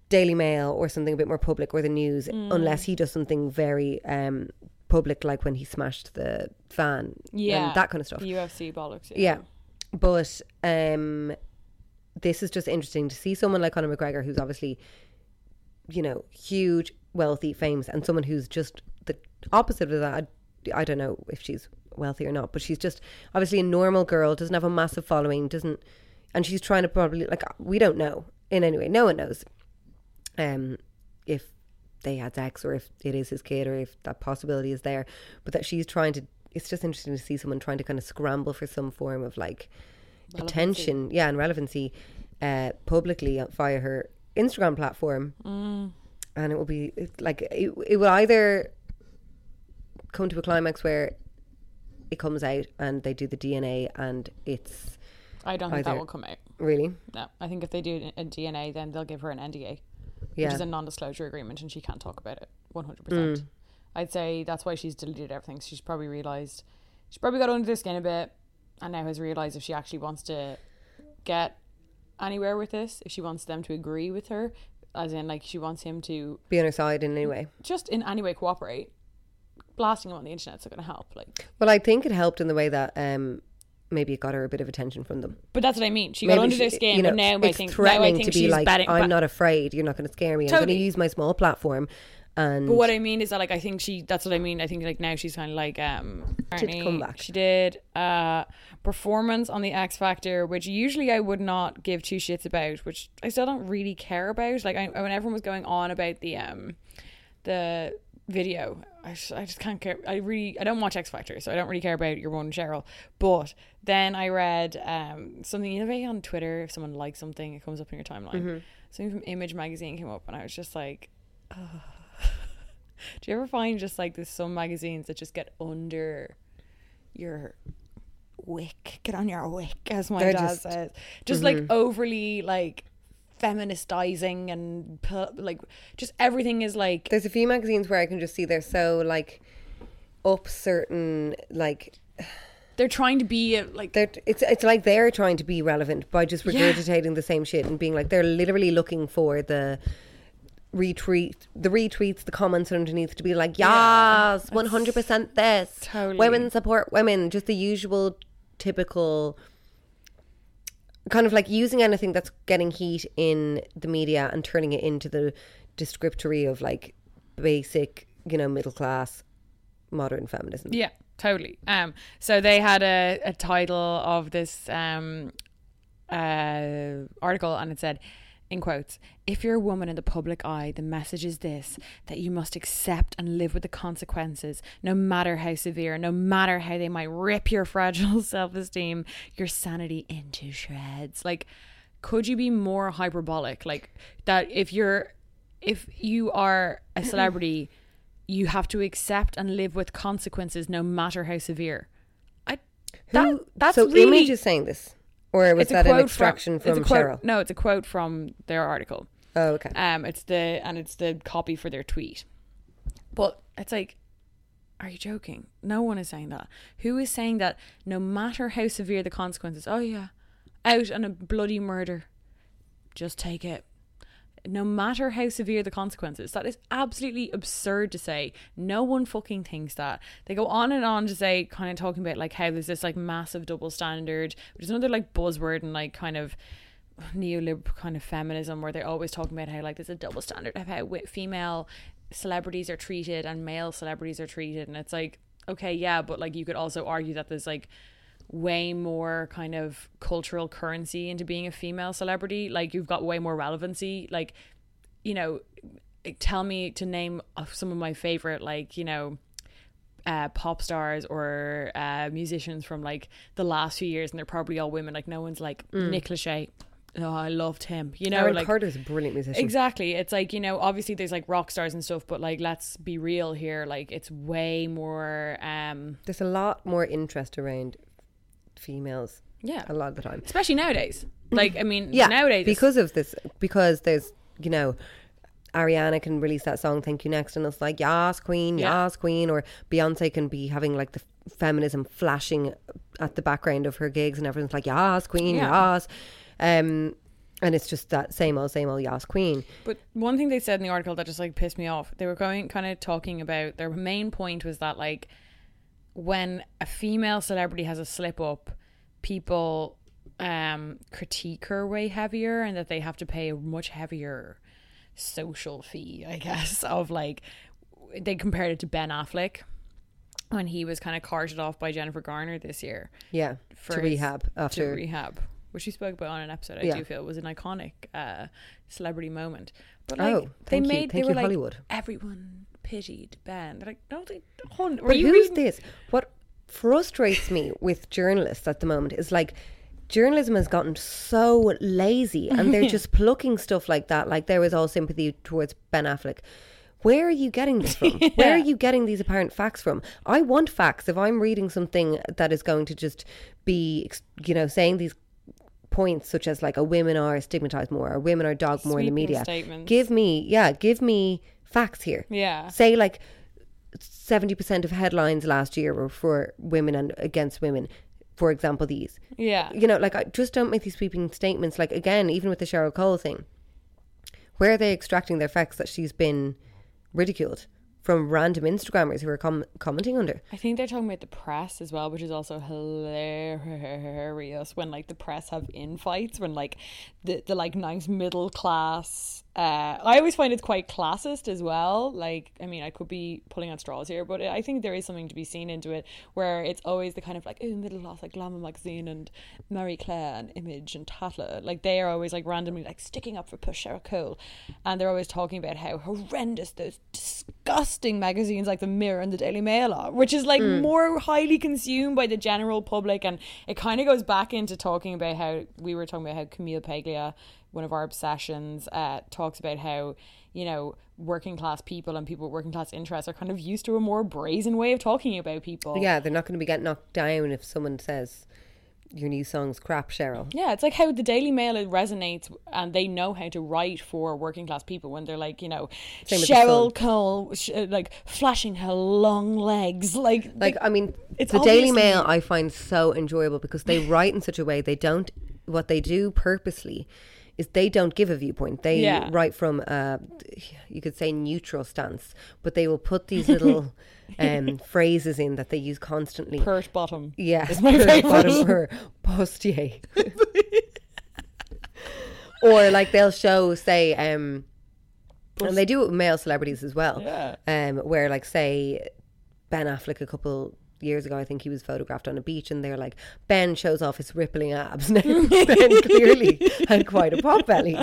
Daily Mail or something a bit more public or the news, Mm. unless he does something very um, public, like when he smashed the fan, yeah, and that kind of stuff. The UFC bollocks. Yeah. Yeah. But um this is just interesting to see someone like Conor McGregor who's obviously, you know, huge, wealthy, famous, and someone who's just the opposite of that. I, I don't know if she's wealthy or not, but she's just obviously a normal girl, doesn't have a massive following, doesn't and she's trying to probably like we don't know in any way. No one knows. Um if they had sex or if it is his kid or if that possibility is there. But that she's trying to it's just interesting to see someone trying to kind of scramble for some form of like attention, yeah, and relevancy uh, publicly via her Instagram platform. And it will be like it, it will either come to a climax where it comes out and they do the DNA and it's I don't think that will come out. really No, I think if they do a DNA, then they'll give her an NDA, yeah which is a non-disclosure agreement, and she can't talk about it. One hundred percent. Mm. I'd say that's why she's deleted everything. She's probably realized she's probably got under their skin a bit, and now has realized if she actually wants to get anywhere with this, if she wants them to agree with her, as in like she wants him to be on her side in any way. just in any way cooperate, blasting them on the internet internet's not going to help. Like, Well, I think it helped in the way that um, maybe it got her a bit of attention from them. But that's what I mean. She Maybe got under their skin, you know, now I think now I threatening think to be she's like, betting. I'm not afraid. You're not going to scare me. I'm going to use my small platform. And But what I mean is that like I think she that's what I mean. I think like now she's kind of like um Did come back. she did uh performance on the X Factor, which usually I would not give two shits about, which I still don't really care about. Like I, when everyone was going on about the um the video, I just, I just can't care. I really I don't watch X Factor, so I don't really care about your one Cheryl. But then I read um something you know maybe on Twitter if someone likes something, it comes up in your timeline. Mm-hmm. Something from Image magazine came up, and I was just like. Do you ever find just like there's some magazines that just get under your wick, get on your wick, as my They're dad just- says, just like overly like feministizing and like just everything is like there's a few magazines where I can just see they're so like up certain like they're trying to be uh, like they're it's it's like they're trying to be relevant by just regurgitating the same shit and being like they're literally looking for the retweet the retweets the comments underneath to be like yes 100% this Totally. women support women just the usual typical kind of like using anything that's getting heat in the media and turning it into the descriptory of like basic you know middle class modern feminism Yeah, totally. Um, so they had a, a title of this um, uh, article, and it said, in quotes, "If you're a woman in the public eye, the message is this: that you must accept and live with the consequences, no matter how severe, no matter how they might rip your fragile self-esteem, your sanity into shreds." Like, could you be more hyperbolic? Like that? If you're, if you are a celebrity you have to accept and live with consequences no matter how severe. I that, Who, that's so really image is saying this or was it's that an extraction from, from, it's a quote, cheryl No, it's a quote from their article. oh okay Um, it's the and it's the copy for their tweet. But it's like, are you joking? No one is saying that. Who is saying that? No matter how severe the consequences. Oh yeah, out on a bloody murder, just take it. No matter how severe the consequences, that is absolutely absurd to say. No one fucking thinks that. They go on and on to say, kind of talking about like how there's this like massive double standard, which is another like buzzword and like kind of neoliberal kind of feminism where they're always talking about how like there's a double standard of how female celebrities are treated and male celebrities are treated and it's like okay yeah but like you could also argue that there's like way more kind of cultural currency into being a female celebrity like you've got way more relevancy like you know tell me to name some of my favorite like you know uh, pop stars or uh, musicians from like the last few years, and they're probably all women. Like no one's like Nick Lachey. Oh, I loved him. You know, Aaron like Carter's a brilliant musician exactly. It's like you know, obviously there's like rock stars and stuff, but like let's be real here. Like it's way more. um there's a lot more interest around females Yeah, a lot of the time especially nowadays. Like I mean, yeah nowadays because of this because there's you know Ariana can release that song "Thank You Next" and it's like "Yas Queen, Yeah. Yas Queen," or Beyonce can be having like the feminism flashing at the background of her gigs, and everyone's like "Yas Queen, Yeah. Yas," um, and it's just that same old, same old "Yas Queen." But one thing they said in the article that just like pissed me off, they were going kind of talking about their main point was that like when a female celebrity has a slip up, people um critique her way heavier and that they have to pay a much heavier social fee, I guess, of like they compared it to Ben Affleck when he was kind of carted off by Jennifer Garner this year Yeah, for to his- rehab to after rehab, which we spoke about on an episode. I Yeah. do feel was an iconic uh, celebrity moment. But like Oh, they thank you. made, they Thank were you, like Hollywood. everyone pitied Ben. They're like, no, they hon, were But you who's reading? this? What frustrates me with journalists at the moment is like journalism has gotten so lazy and they're just plucking stuff like that. Like there was all sympathy towards Ben Affleck. Where are you getting this from? Where are you getting these apparent facts from? I want facts. If I'm reading something that is going to just be, you know, saying these points such as like, oh, women are stigmatized more or women are dogged more in the media. statements. Give me, yeah, give me facts here Yeah. say like 70% of headlines last year were for women and against women for example these Yeah. you know like i just don't make these sweeping statements like again even with the cheryl cole thing where are they extracting their facts that she's been ridiculed from random Instagrammers who are com- commenting under. I think they're talking about the press as well, which is also hilarious when like the press have infights when like the the like nice middle class. Uh, I always find it's quite classist as well. Like, I mean, I could be pulling on straws here, but I think there is something to be seen into it where it's always the kind of like, oh, middle class, like Glamour magazine and Marie Claire and Image and Tatler. Like, they are always like randomly like sticking up for Push Cheryl Cole. And they're always talking about how horrendous those disgusting magazines like the Mirror and the Daily Mail are, which is like more highly consumed by the general public. And it kind of goes back into talking about how we were talking about how Camille Paglia, one of our obsessions, uh, talks about how, you know, working class people and people with working class interests are kind of used to a more brazen way of talking about people. Yeah, they're not going to be getting knocked down if someone says your new song's crap, Cheryl. Yeah, it's like how the Daily Mail it resonates, and they know how to write for working class people when they're like, you know, Same Cheryl Cole, sh- uh, like flashing her long legs, like Like, I mean, It's the Daily Mail I find so enjoyable because they write in such a way they don't, what they do purposely is they don't give a viewpoint. They Yeah. write from, uh, you could say, neutral stance, but they will put these little um, phrases in that they use constantly. pert bottom. Yeah, my favourite. bottom or postier. or like they'll show, say, um, and they do it with male celebrities as well. Yeah. Um, where like say Ben Affleck a couple years ago, I think he was photographed on a beach, and they're like Ben shows off his rippling abs. Now Ben clearly had quite a pot belly.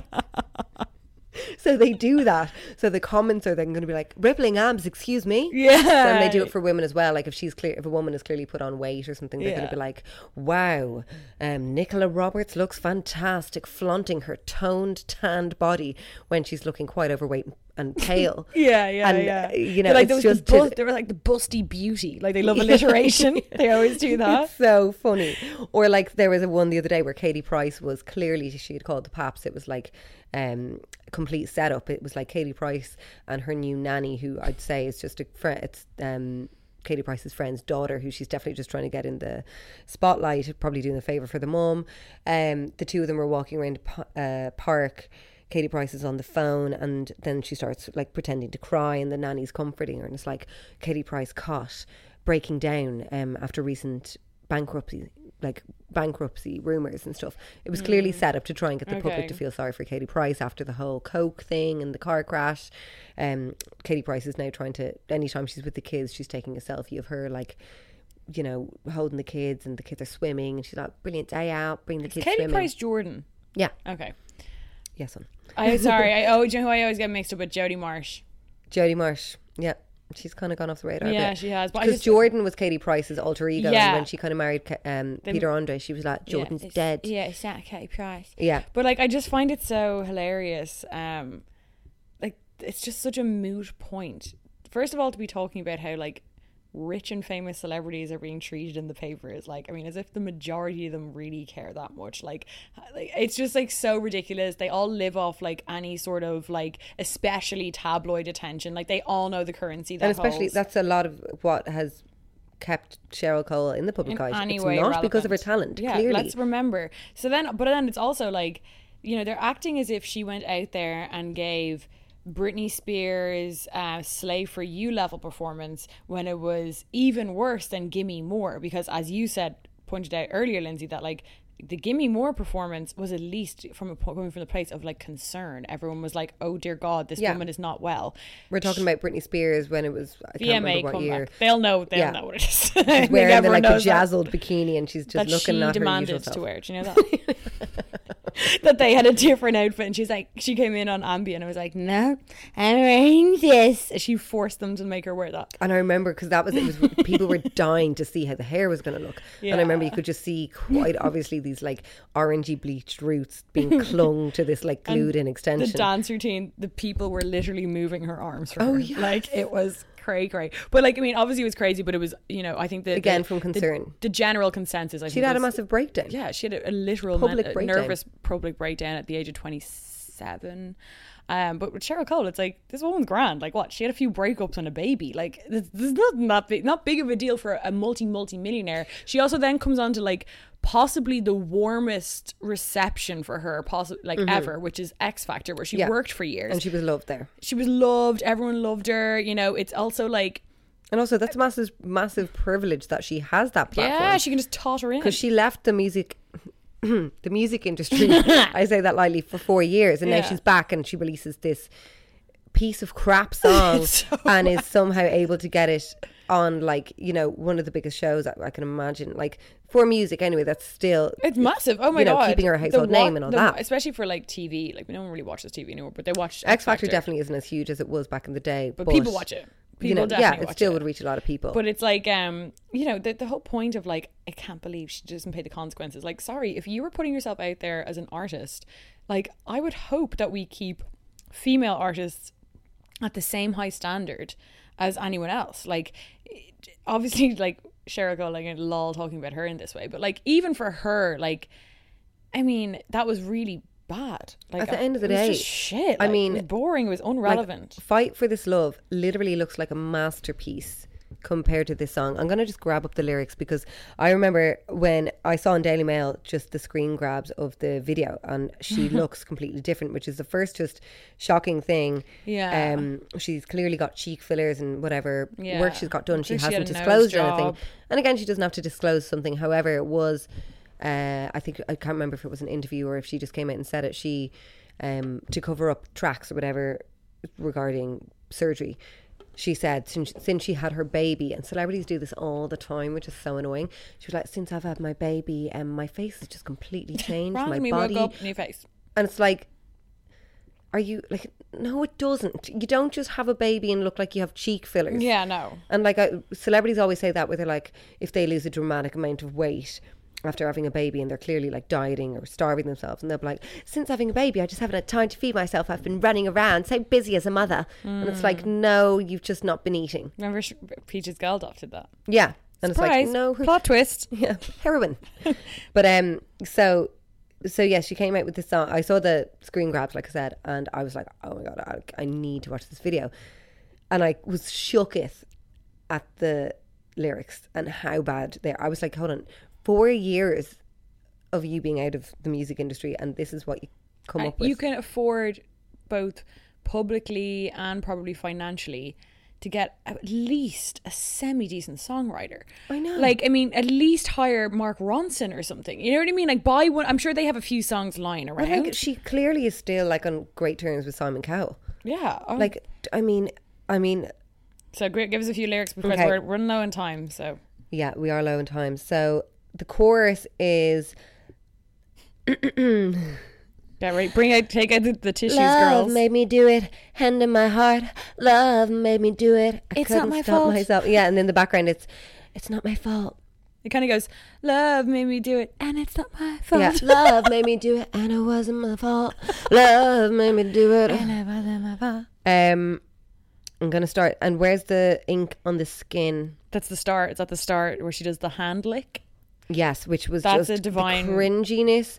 So they do that. So the comments are then going to be like rippling abs. Excuse me. Yeah. And they do it for women as well. Like if she's clear, if a woman is clearly put on weight or something, they're going to be like, "Wow, um, Nicola Roberts looks fantastic, flaunting her toned, tanned body when she's looking quite overweight and pale." Yeah, yeah, And, yeah. uh, you know, They're like it's those, just the bus, they were like the busty beauty. Like they love alliteration. they always do that. It's so funny. Or like there was a one the other day where Katie Price was clearly she had called the paps. It was like um complete setup. It was like Katie Price and her new nanny, who I'd say is just a friend. It's um. Katie Price's friend's daughter, who she's definitely just trying to get in the spotlight, probably doing a favour for the mom. Um, the two of them were walking around a uh, park. Katie Price is on the phone, and then she starts like pretending to cry, and the nanny's comforting her, and it's like Katie Price caught breaking down um, after recent bankruptcy, like bankruptcy rumors and stuff. It was clearly set up to try and get the Okay. public to feel sorry for Katie Price after the whole Coke thing and the car crash. Um, Katie Price is now trying to. Anytime she's with the kids, she's taking a selfie of her like. You know, holding the kids, and the kids are swimming, and she's like, "Brilliant day out, bring the kids Katie swimming." Price Jordan. yeah, Okay. yes, son. I sorry. I oh, do you know who I always get mixed up with Jodie Marsh. Jodie Marsh. Yeah, she's kind of gone off the radar. Yeah, she has, but Because just- Jordan was Katie Price's alter ego, Yeah. and when she kind of married um, Peter Andre, she was like, "Jordan's it's- dead." Yeah, it's not Katie Price. Yeah. But like I just find it so hilarious. Um like it's just such a moot point. First of all to be talking about how like rich and famous celebrities are being treated in the papers like I mean as if the majority of them really care that much like, like it's just like so ridiculous they all live off like any sort of like especially tabloid attention like they all know the currency that and especially holds. that's a lot of what has kept Cheryl Cole in the public eye. any It's not because of her talent. Yeah, clearly, let's remember. So then, but then it's also like, you know, they're acting as if she went out there and gave Britney Spears uh, "Slave for You" level performance when it was even worse than "Gimme More" because, as you said, pointed out earlier, Lindsay, that like. The "Gimme More" performance was at least from a coming from the place of like concern. Everyone was like, "Oh dear God, this Yeah. woman is not well." we're talking about Britney Spears when it was I VMA what comeback. year. They'll know. They'll Yeah. know what it is. She's wearing the like knows that. bikini, and she's just that looking she at her demanded usual self. to wear. Do you know that? that they had a different outfit, and she's like, she came in on Ambien and I was like, "No, I'm wearing this." She forced them to make her wear that. And I remember because that was it was people were dying to see how the hair was going to look. And I remember you could just see quite obviously these like orangey bleached roots being clung to this like glued in extension. The dance routine, the people were literally moving her arms for Oh, her. yes. Like it was cray cray. But like, I mean, obviously it was crazy, but it was, you know, I think that Again, the- from concern. the, general consensus. I think had a massive breakdown. Yeah, she had a, a literal Public men- a breakdown. nervous public breakdown at the age of 27. Um, but with Cheryl Cole, it's like this woman's grand. Like what? She had a few breakups and a baby. Like this, this is not that big, not big of a deal for a multi multi millionaire. She also then comes on to like possibly the warmest reception for her, possibly like ever, which is X Factor, where she Mm-hmm. Yeah. worked for years. and she was loved there. she was loved. Everyone loved her. You know, it's also like, And also, that's massive, massive privilege that she has that platform. yeah, she can just totter in. because she left the music the music industry i say that lightly for four years and Yeah. now she's back and she releases this piece of crap song so and is somehow able to get it on like you know one of the biggest shows I, I can imagine like for music anyway that's still It's massive. Oh my you know, god, keeping her household wa- name and all the- that. especially for like TV. Like no one really watches TV anymore, but they watch x factor definitely isn't as huge as it was back in the day But, people watch it. People you know, definitely yeah it still it. would reach a lot of people But it's like, um, you know, the, the whole point of like, I can't believe she doesn't pay the consequences. Like, sorry, if you were putting yourself out there as an artist, like, I would hope that we keep female artists at the same high standard as anyone else. Like, obviously, like Cheryl Cole, like, lol talking about her in this way, but like, even for her, like, I mean, that was really bad. Like, At the end of the day, just shit. I Like, mean, it was boring. It was Like, irrelevant. Fight for This Love literally looks like a masterpiece compared to this song. I'm going to just grab up the lyrics because I remember when I saw in Daily Mail just the screen grabs of the video and she looks completely different, which is the first just shocking thing. Yeah. Um, she's clearly got cheek fillers and whatever Yeah. work she's got done. She I think she had hasn't nose disclosed anything. And again, she doesn't have to disclose something. However, it was, uh, I think, I can't remember if it was an interview or if she just came out and said it. She, um, to cover up tracks or whatever regarding surgery, she said since, since she had her baby, and celebrities do this all the time, which is so annoying. She was like, since I've had my baby, and my face has just completely changed. my body, up, new face. and it's like, are you like? No, it doesn't. You don't just have a baby and look like you have cheek fillers. Yeah, no. And like I, celebrities always say that where they're like, if they lose a dramatic amount of weight after having a baby and they're clearly like dieting or starving themselves, and they'll be like, since having a baby, I just haven't had time to feed myself. I've been running around, so busy as a mother. And it's like, no, you've just not been eating. Remember, Peaches Geldof did that. Yeah. And Surprise! it's like, no, plot twist. yeah, heroin. but um, so so yes, she came out with this song. I saw the screen grabs, like I said, and I was like, oh my god, I, I need to watch this video, and I was shooketh at the lyrics and how bad they are. I was like, hold on, four years of you being out of the music industry, and this is what you come uh, up with. You can afford both publicly and probably financially to get at least a semi decent songwriter. I know. Like, I mean, at least hire Mark Ronson or something. You know what I mean? Like, buy one. I'm sure they have a few songs lying But, around. like she clearly is still like on great terms with Simon Cowell. yeah. oh. Like, I mean, I mean, so. Give us a few lyrics because Okay. we're running low in time. So Yeah, we are low in time. So the chorus is get ready. Bring out, take out the, the tissues, Love girls. made me do it, hand in my heart. Love made me do it. I It's not couldn't my stop fault. Myself. Yeah, and in the background it's it's not my fault. it kind of goes, "Love made me do it, and it's not my fault." Yeah, love made me do it, and it wasn't my fault. Love made me do it. And it wasn't my fault. Um, I'm gonna start. And where's the ink on the skin? That's the start. It's at the start where she does the hand lick. Yes, which was That's just a divine- the cringiness.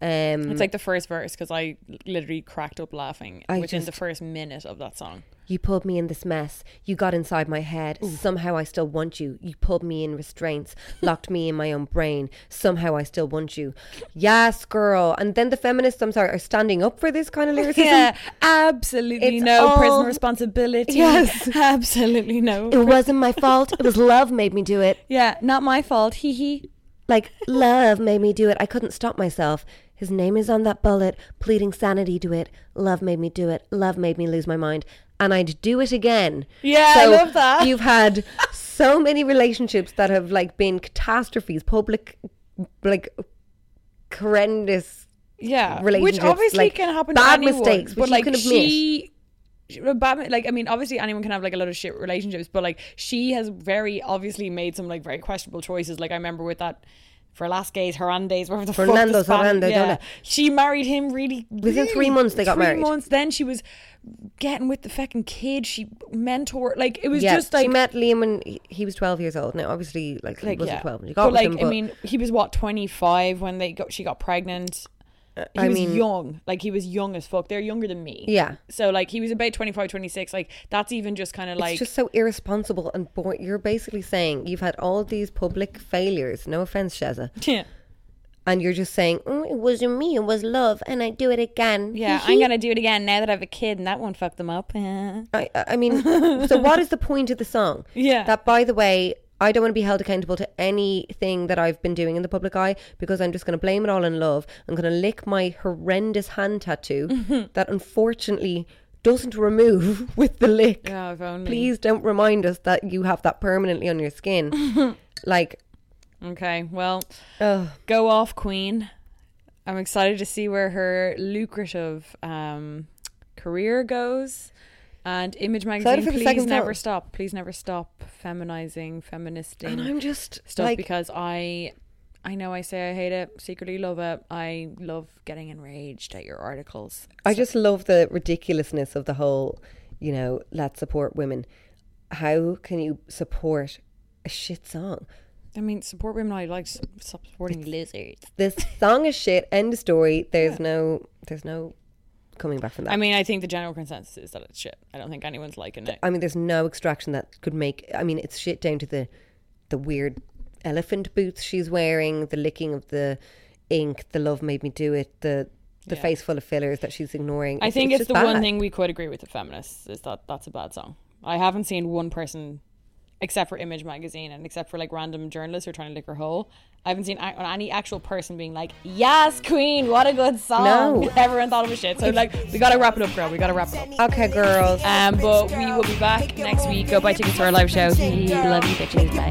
Um, It's like the first verse because I literally cracked up laughing I within just- the first minute of that song. You pulled me in this mess. You got inside my head. Somehow I still want you. You pulled me in restraints, locked me in my own brain. Somehow I still want you. Yes, girl. And then the feminists, I'm sorry, are standing up for this kind of lyricism. Yeah, absolutely It's no all- personal responsibility. Yes. absolutely no. It wasn't my fault. It was love made me do it. yeah, not my fault. Hee hee. Like love made me do it. I couldn't stop myself. His name is on that bullet, pleading sanity to it. Love made me do it. Love made me lose my mind. And I'd do it again. Yeah, I love that. You've had so many relationships that have like been catastrophes, public, like horrendous. Yeah, relationships. which obviously like, can happen. bad to anyone, mistakes, but which you like can admit. she. Bad, like I mean, obviously anyone can have like a lot of shit relationships, but like she has very obviously made some like very questionable choices. Like I remember with that Velasquez Hernandez, whatever the Fernando fuck the Spanish- Hernandez, don't yeah. She married him really Within three months they got three married. months. Then she was getting with the fucking kid. She mentor like it was yeah, just like she met Liam when he- he was twelve years old. Now, obviously, like, he like wasn't yeah. twelve when she got but with like him. I mean, he was what twenty five when they got she got pregnant. He I was mean- young, like he was young as fuck. They're younger than me. Yeah. So like he was about 25, 26. Like that's even just kind of like it's just so irresponsible and boring. You're basically saying you've had all these public failures. No offense, Sheza. yeah. and you're just saying, "Mm, it wasn't me, it was love, and I do it again. Yeah, I'm gonna do it again now that I have a kid, and that won't fuck them up. I, I mean, so what is the point of the song? Yeah. That, by the way, I don't want to be held accountable to anything that I've been doing in the public eye because I'm just going to blame it all on love. I'm going to lick my horrendous hand tattoo that unfortunately doesn't remove with the lick. Yeah. Please don't remind us that you have that permanently on your skin. like, Okay, well, ugh. go off, Queen. I'm excited to see where her lucrative um, career goes. And Image magazine, please never stop. Please never stop feminizing, feministing and I'm just stuff like, because I, I know I say I hate it, secretly love it. I love getting enraged at your articles. I just love the ridiculousness of the whole, you know, let's support women. How can you support a shit song? I mean, support women. I like stop supporting lizards. This song is shit. End of story. There's no, there's no coming back from that. I mean, I think the general consensus is that it's shit. I don't think anyone's liking it. I mean, there's no extraction that could make. I mean, it's shit down to the, the weird elephant boots she's wearing, the licking of the ink, the love made me do it, the the Yeah. face full of fillers that she's ignoring. I think it's, just the one thing we could agree with the feminists is that that's a bad song. I haven't seen one person, except for Image magazine and except for like random journalists who are trying to lick her hole. I haven't seen a- any actual person being like, "Yes, Queen, what a good song." No. everyone thought it was shit. So like, we gotta wrap it up, girl. We gotta wrap it up. Okay, girls. Um, but we will be back next week. Go buy tickets to our live show. Love you, bitches. Bye.